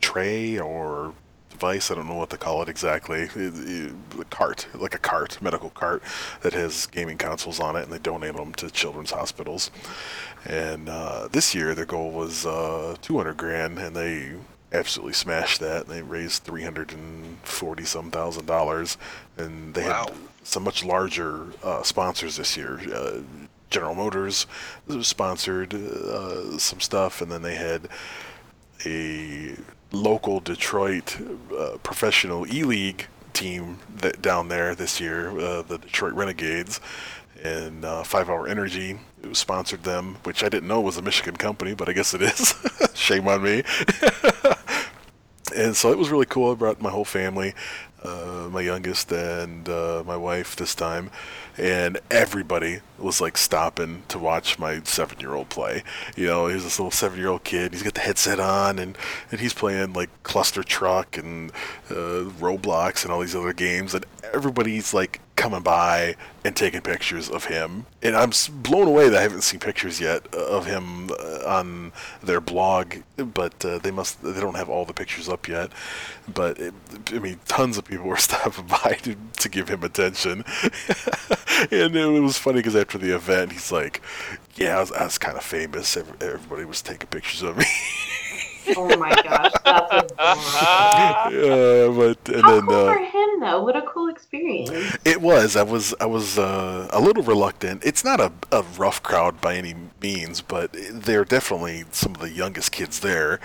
S1: tray or device I don't know what to call it exactly it, a cart like a cart medical cart that has gaming consoles on it and they donate them to children's hospitals and uh, this year their goal was uh, 200 grand, and they absolutely smashed that. They raised 340 some thousand dollars, and they
S3: Wow.
S1: had some much larger uh, sponsors this year. Uh, General Motors sponsored uh, some stuff, and then they had a local Detroit uh, professional E League team that down there this year, uh, the Detroit Renegades, and uh, Five Hour Energy sponsored them, which I didn't know was a Michigan company, but I guess it is. Shame on me. and so it was really cool. I brought my whole family, uh, my youngest and uh, my wife this time, and everybody was like stopping to watch my seven-year-old play. You know, he's this little seven-year-old kid. He's got the headset on, and and he's playing like Cluster Truck and uh, Roblox and all these other games, and everybody's like coming by and taking pictures of him. And I'm blown away that I haven't seen pictures yet uh, of him uh, on their blog, but uh, they must they don't have all the pictures up yet. But it, I mean, tons of people were stopping by to, to give him attention, and it was funny because after the event, he's like, "Yeah, I was, was kind of famous. Everybody was taking pictures of me."
S2: Oh my gosh, that's adorable.
S1: yeah, but and
S2: How
S1: then
S2: cool
S1: uh,
S2: for him though. What a cool experience.
S1: It was. I was. I was uh, a little reluctant. It's not a, a rough crowd by any means, but they're definitely some of the youngest kids there.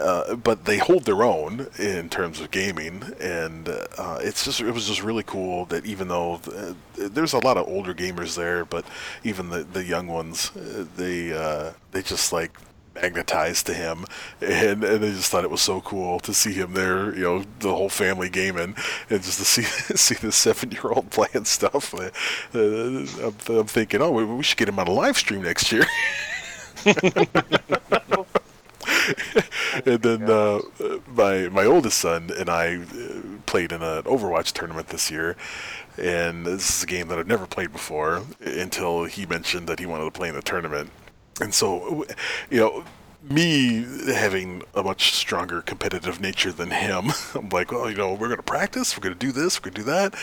S1: Uh, but they hold their own in terms of gaming, and uh, it's just. It was just really cool that even though uh, there's a lot of older gamers there, but even the the young ones, uh, they uh, they just like magnetized to him, and, and I just thought it was so cool to see him there. You know, the whole family gaming, and just to see see this seven year old playing stuff. Uh, uh, I'm, I'm thinking, oh, we, we should get him on a live stream next year. and then uh, my my oldest son and I uh, played in an Overwatch tournament this year, and this is a game that I've never played before until he mentioned that he wanted to play in the tournament. And so you know me having a much stronger competitive nature than him, I'm like, well, you know, we're going to practice, we're going to do this, we're going to do that.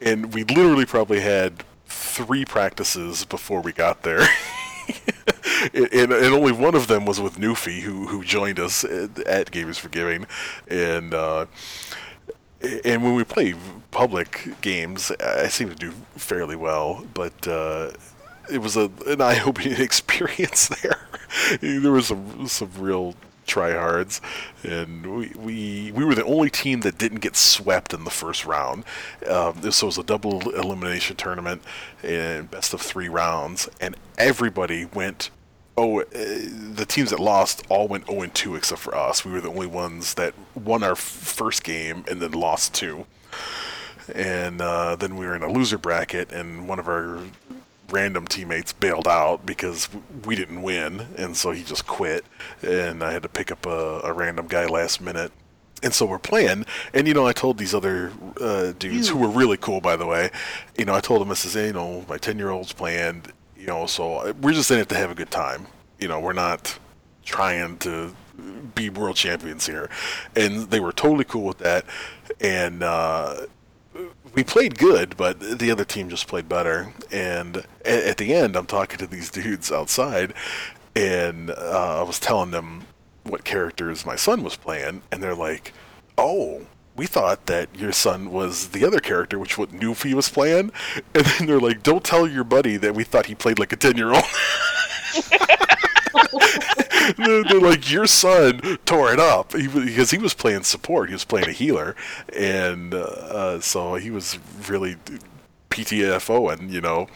S1: And we literally probably had three practices before we got there. and, and only one of them was with Newfie, who who joined us at, at for Giving, and uh, and when we play public games, I seem to do fairly well, but uh, it was a an eye-opening experience there. there was some some real tryhards, and we, we we were the only team that didn't get swept in the first round. Um, this was a double elimination tournament, and best of three rounds, and everybody went. Oh, uh, the teams that lost all went 0 and 2 except for us. We were the only ones that won our first game and then lost two. And uh, then we were in a loser bracket, and one of our random teammates bailed out because we didn't win, and so he just quit, and I had to pick up a, a random guy last minute. And so we're playing, and you know, I told these other uh, dudes who were really cool, by the way. You know, I told them, I says, hey, you know, my ten-year-old's playing, you know, so we're just in it to have a good time. You know, we're not trying to be world champions here, and they were totally cool with that. And uh, we played good, but the other team just played better. And at, the end, I'm talking to these dudes outside, and uh, I was telling them what characters my son was playing, and they're like, "Oh." We thought that your son was the other character, which what Newfie was playing, and then they're like, "Don't tell your buddy that we thought he played like a ten-year-old." they're, they're like, your son tore it up he, because he was playing support. He was playing a healer, and uh, uh, so he was really PTFO, and you know,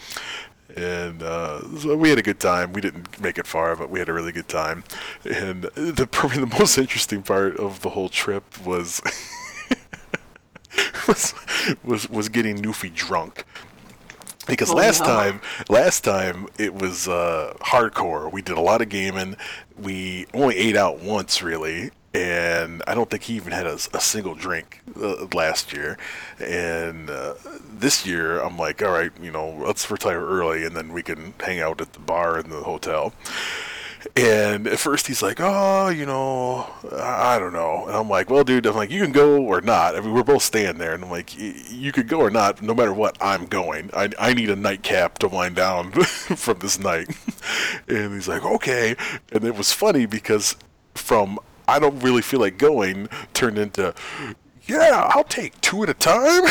S1: and uh, so we had a good time. We didn't make it far, but we had a really good time. And the probably the most interesting part of the whole trip was was was, was getting Newfie drunk because
S2: Oh,
S1: last
S2: no.
S1: time last time it was uh, hardcore. We did a lot of gaming. We only ate out once really. And i don't think he even had a, a single drink uh, last year. And uh, this year i'm like all right you know let's retire early and then we can hang out at the bar in the hotel and at first he's like, oh, you know, I don't know. And I'm like, well, dude, I'm like, you can go or not. I mean, we're both staying there. And I'm like, "Y- you could go or not. No matter what, I'm going. I, I need a nightcap to wind down from this night. and he's like, okay. And it was funny because from I don't really feel like going turned into, yeah, I'll take two at a time.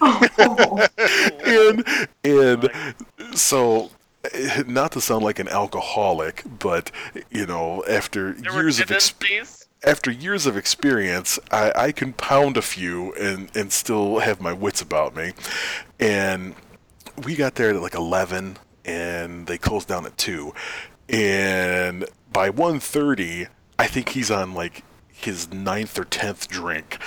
S1: and and so not to sound like an alcoholic, but you know, after
S4: There
S1: years of
S4: experience,
S1: after years of experience, I, I can pound a few and and still have my wits about me. And we got there at like eleven, and they closed down at two, and by 1.30, I think he's on like his ninth or tenth drink.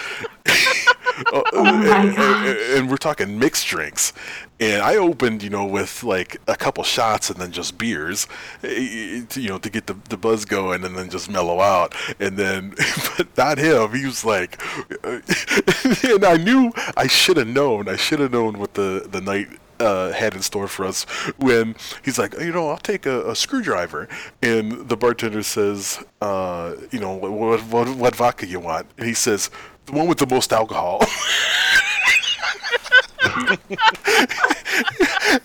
S1: Uh,
S2: my
S1: and, and we're talking mixed drinks. And I opened, you know, with like a couple shots and then just beers, eh, you know, to get the, the buzz going and then just mellow out. And then, but not him. He was like, and I knew I should have known. I should have known what the, the night uh, had in store for us when he's like, you know, I'll take a, a screwdriver, and the bartender says, uh, you know, what, what what vodka you want? And he says, the one with the most alcohol.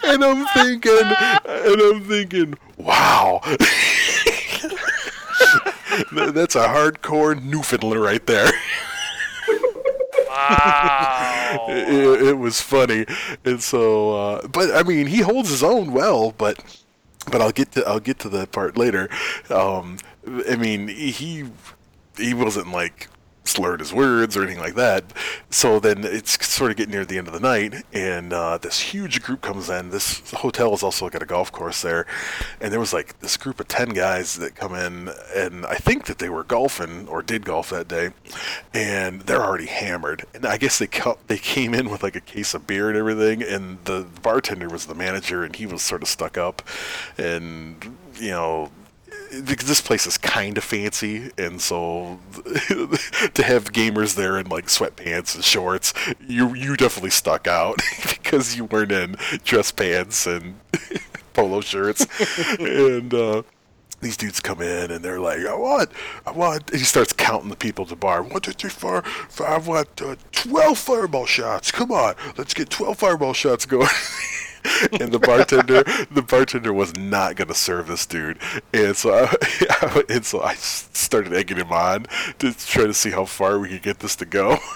S1: and I'm thinking, and I'm thinking, wow. That's a hardcore Newfoundland right there. It, it was funny, and so, uh, but I mean, he holds his own well, but. But I'll get to I'll get to that part later. Um, I mean, he he wasn't like slurred his words or anything like that. So then it's sort of getting near the end of the night, and uh, this huge group comes in. This hotel has also got a golf course there, and there was like this group of ten guys that come in, and I think that they were golfing or did golf that day, and they're already hammered. And I guess they co- they came in with like a case of beer and everything, and the bartender was the manager, and he was sort of stuck up, and you know this place is kind of fancy, and so to have gamers there in like sweatpants and shorts, you you definitely stuck out because you weren't in dress pants and polo shirts, and uh, these dudes come in and they're like, I want, I want. And he starts counting the people at the bar. One, two, three, four, five. Uh, twelve fireball shots. Come on, let's get twelve fireball shots going. and the bartender, the bartender was not gonna serve this dude, and so I, and so I started egging him on to try to see how far we could get this to go.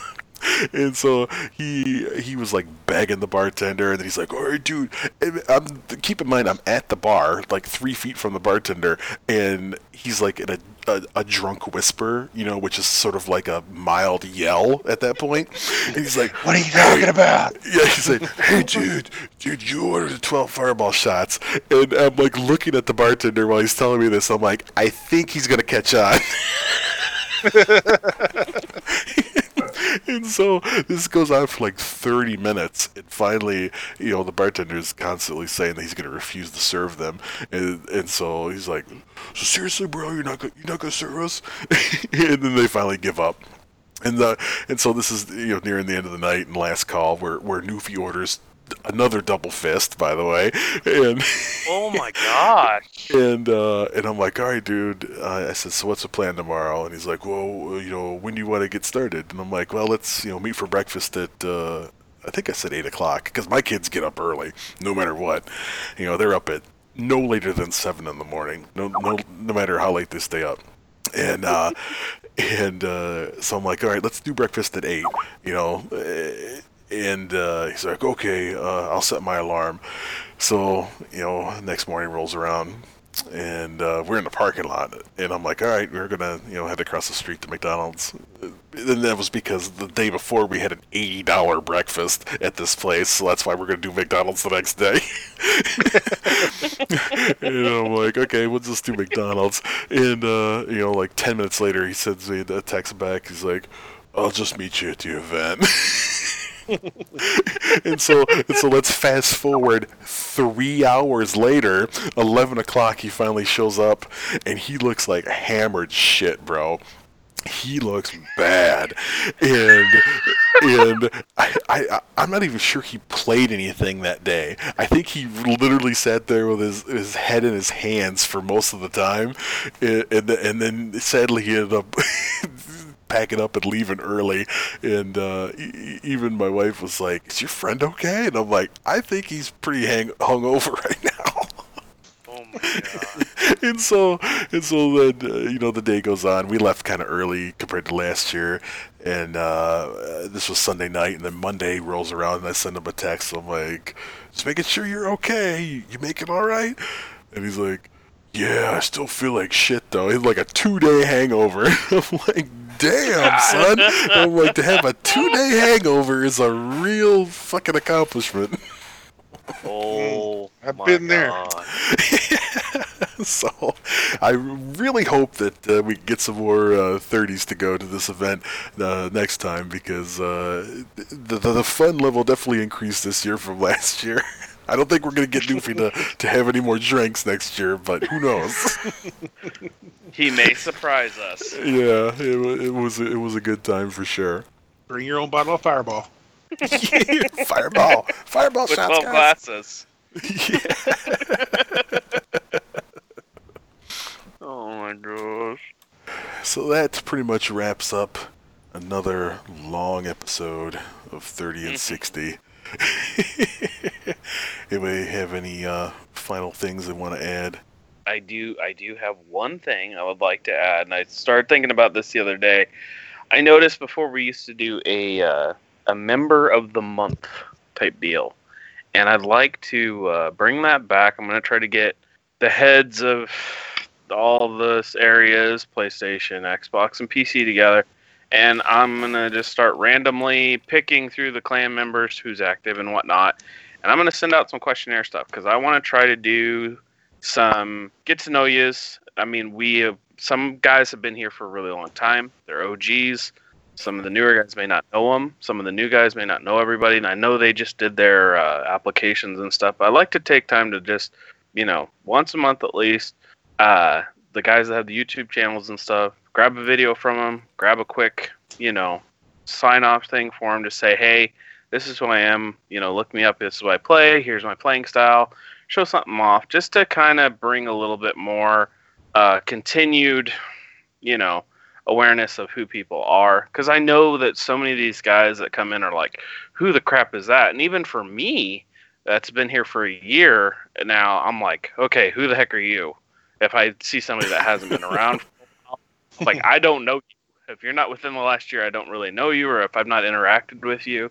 S1: And so he he was like begging the bartender, and then he's like, "All right, dude." And I'm keep in mind I'm at the bar, like three feet from the bartender, and he's like in a a, a drunk whisper, you know, which is sort of like a mild yell at that point. And he's like,
S3: What are you talking about?
S1: yeah, he's like, "Hey, dude, dude, you ordered 12 fireball shots," and I'm like looking at the bartender while he's telling me this. I'm like, I think he's gonna catch on. and so this goes on for like 30 minutes, and finally, you know, the bartender is constantly saying that he's gonna refuse to serve them, and and so he's like, "So seriously, bro, you're not gonna, you're not gonna serve us?" and then they finally give up. And the and so this is you know nearing the end of the night and last call where where Newfie orders another double fist by the way. And
S4: Oh my gosh.
S1: and uh and I'm like all right dude. Uh, I said so what's the plan tomorrow? And he's like well you know when do you want to get started? And I'm like well let's you know meet for breakfast at uh I think I said eight o'clock because my kids get up early no matter what. You know they're up at no later than seven in the morning no no no matter how late they stay up. And uh and uh, so I'm like, all right, let's do breakfast at eight, you know. And uh, he's like, okay, uh, I'll set my alarm. So you know, next morning rolls around, and uh, we're in the parking lot, and I'm like, all right, we're gonna you know head across the street to McDonald's. And that was because the day before we had an eighty dollar breakfast at this place, so that's why we're gonna do McDonald's the next day. and I'm like, okay, we'll just do McDonald's. And uh, you know, like ten minutes later, he sends me a text back. He's like, I'll just meet you at the event. and so, and so let's fast forward three hours later, eleven o'clock. He finally shows up, and he looks like hammered shit, bro. He looks bad, and and I, I I'm not even sure he played anything that day. I think he literally sat there with his his head in his hands for most of the time, and and, and then sadly he ended up. packing up and leaving early. And uh, e- even my wife was like is your friend okay? And i'm like i think he's pretty hang hungover right now.
S4: Oh my god.
S1: and so and so then uh, you know the day goes on. We left kind of early compared to last year. And uh, this was sunday night and then monday rolls around and i send him a text. I'm like just making sure you're okay. You, you make it all right? And he's like yeah i still feel like shit though. He's like a two day hangover. I'm like damn son. I'm like to have a two day hangover is a real fucking accomplishment.
S4: Oh,
S3: I've
S4: my
S3: been there.
S1: So I really hope that uh, we get some more uh, 30s to go to this event uh, next time because uh, the, the the fun level definitely increased this year from last year. I don't think we're gonna get Doofy to, to have any more drinks next year, but who knows?
S4: He may surprise us.
S1: yeah, it, it was it was a good time for sure.
S3: Bring your own bottle of Fireball.
S1: fireball, fireball
S4: With
S1: shots,
S4: 12
S1: guys.
S4: glasses.
S1: Yeah.
S4: Oh my gosh.
S1: So that pretty much wraps up another long episode of 30 and mm-hmm. 60. Anybody have any uh, final things they want to add?
S4: I do I do have one thing I would like to add, and I started thinking about this the other day. I noticed before we used to do a uh, a member of the month type deal, and I'd like to uh, bring that back. I'm going to try to get the heads of all the areas, PlayStation, Xbox, and PC together, and I'm to just start randomly picking through the clan members who's active and whatnot. And I'm to send out some questionnaire stuff because I want to try to do some get to know yous. I mean, we have some guys have been here for a really long time. They're OGs. Some of the newer guys may not know them. Some of the new guys may not know everybody. And I know they just did their uh, applications and stuff. I like to take time to just, you know, once a month at least, uh, the guys that have the YouTube channels and stuff, grab a video from them, grab a quick, you know, sign off thing for them to say, hey, this is who I am. You know, look me up. This is what I play. Here's my playing style show something off, just to kind of bring a little bit more uh, continued, you know, awareness of who people are. Because I know that so many of these guys that come in are like, "Who the crap is that?" And even for me, that's been here for a year now, I'm like, "Okay, who the heck are you?" If I see somebody that hasn't been around, like I don't know you. If you're not within the last year, I don't really know you, or if I've not interacted with you.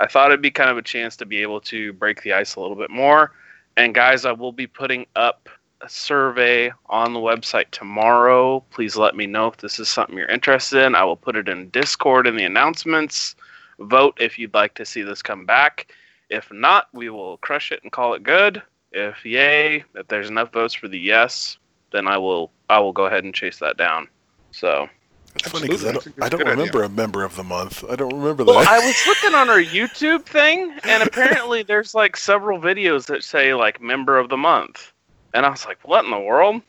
S4: I thought it'd be kind of a chance to be able to break the ice a little bit more. And guys, I will be putting up a survey on the website tomorrow. Please let me know if this is something you're interested in. I will put it in Discord in the announcements. Vote if you'd like to see this come back. If not, we will crush it and call it good. If yay, if there's enough votes for the yes, then I will I will go ahead and chase that down. So
S1: It's funny because I don't, I don't
S3: good idea.
S1: remember a member of the month. I don't remember that.
S4: Well,
S1: that.
S4: I was looking on our YouTube thing, and apparently there's like several videos that say like member of the month, and I was like, what in the world?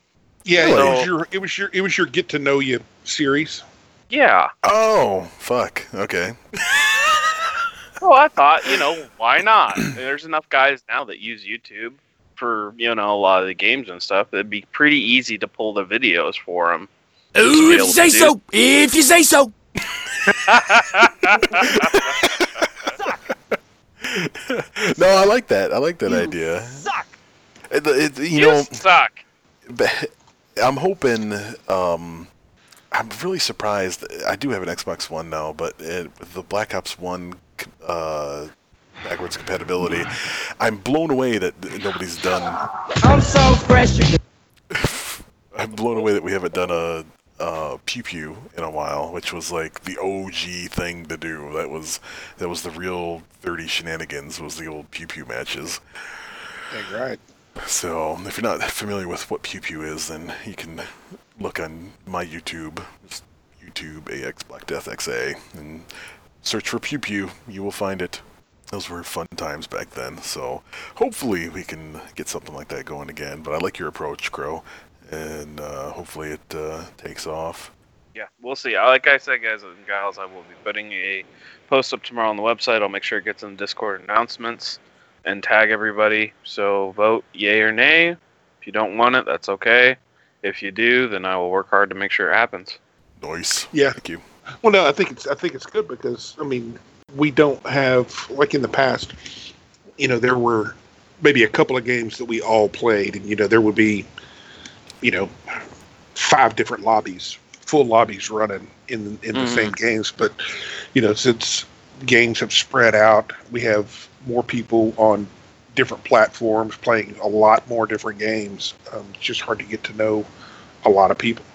S3: Yeah,
S1: Really?
S3: it was your it was your it was your get to know you series.
S4: Yeah.
S1: oh, fuck. Okay.
S4: Well, I thought, you know, why not? There's enough guys now that use YouTube for you know a lot of the games and stuff. It'd be pretty easy to pull the videos for them.
S6: Ooh, if
S4: able
S6: you say
S4: do-
S6: so. If you say so.
S1: No, I like that. I like that idea.
S7: Suck.
S1: It, it, you
S4: you
S1: know,
S4: suck.
S1: but I'm hoping. Um, I'm really surprised. I do have an Xbox One now, but it, the Black Ops One uh, backwards compatibility, I'm blown away that nobody's done.
S7: I'm so fresh.
S1: I'm blown away that we haven't done a uh, pew pew in a while, which was like the OG thing to do. That was that was the real 30 shenanigans. Was the old pew pew matches.
S3: Right.
S1: So if you're not familiar with what pew pew is, then you can look on my YouTube, YouTube AX Black Death XA, and search for pew pew. You will find it. Those were fun times back then. So hopefully we can get something like that going again. But I like your approach, Crow, and uh, hopefully it uh, takes off.
S4: Yeah, we'll see. Like I said, guys and gals, I will be putting a post up tomorrow on the website. I'll make sure it gets in the Discord announcements and tag everybody. So vote yay or nay. If you don't want it, that's okay. If you do, then I will work hard to make sure it happens.
S1: Nice.
S3: Yeah.
S1: Thank you.
S3: Well, no, I think it's I think it's good because I mean we don't have like in the past, you know, there were maybe a couple of games that we all played, and you know there would be, you know, five different lobbies, full lobbies running in in the
S4: Mhm.
S3: same games. But you know, since games have spread out, we have more people on different platforms playing a lot more different games. Um, it's just hard to get to know a lot of people.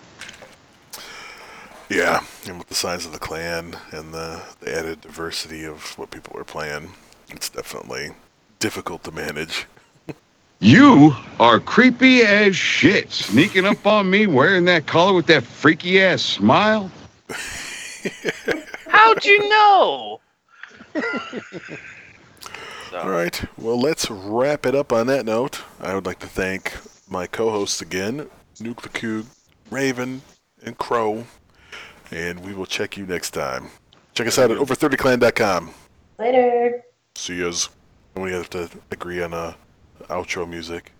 S1: Yeah, and with the size of the clan and the, the added diversity of what people are playing, it's definitely difficult to manage.
S10: You are creepy as shit, sneaking up on me wearing that collar with that freaky ass smile.
S4: How'd you know? So,
S1: All right, well, let's wrap it up on that note. I would like to thank my co hosts again, Nuke the Coog, Raven, and Crow, and we will check you next time. Check us out at over30clan.com.
S2: Later.
S1: See yous. And we have to agree on a outro music.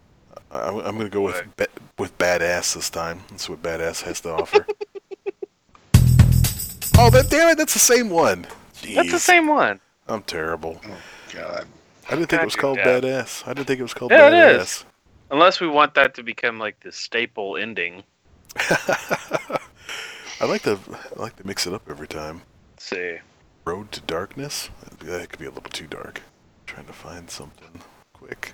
S1: I, I'm going to go with ba- with badass this time. That's what badass has to offer. oh, that damn it! That's the same one.
S4: that's the same one.
S1: I'm terrible.
S3: Oh, God.
S1: I didn't think it was called
S4: Dad.
S1: badass. I didn't think it was called
S4: Yeah, it
S1: badass.
S4: is. Unless we want that to become like the staple ending.
S1: I like to I like to mix it up every time.
S4: Let's see.
S1: Road to Darkness. That could be a little too dark. trying to find something quick.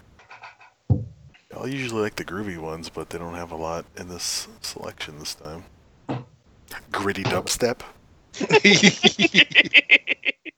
S1: I usually like the groovy ones, but they don't have a lot in this selection this time. Gritty dubstep.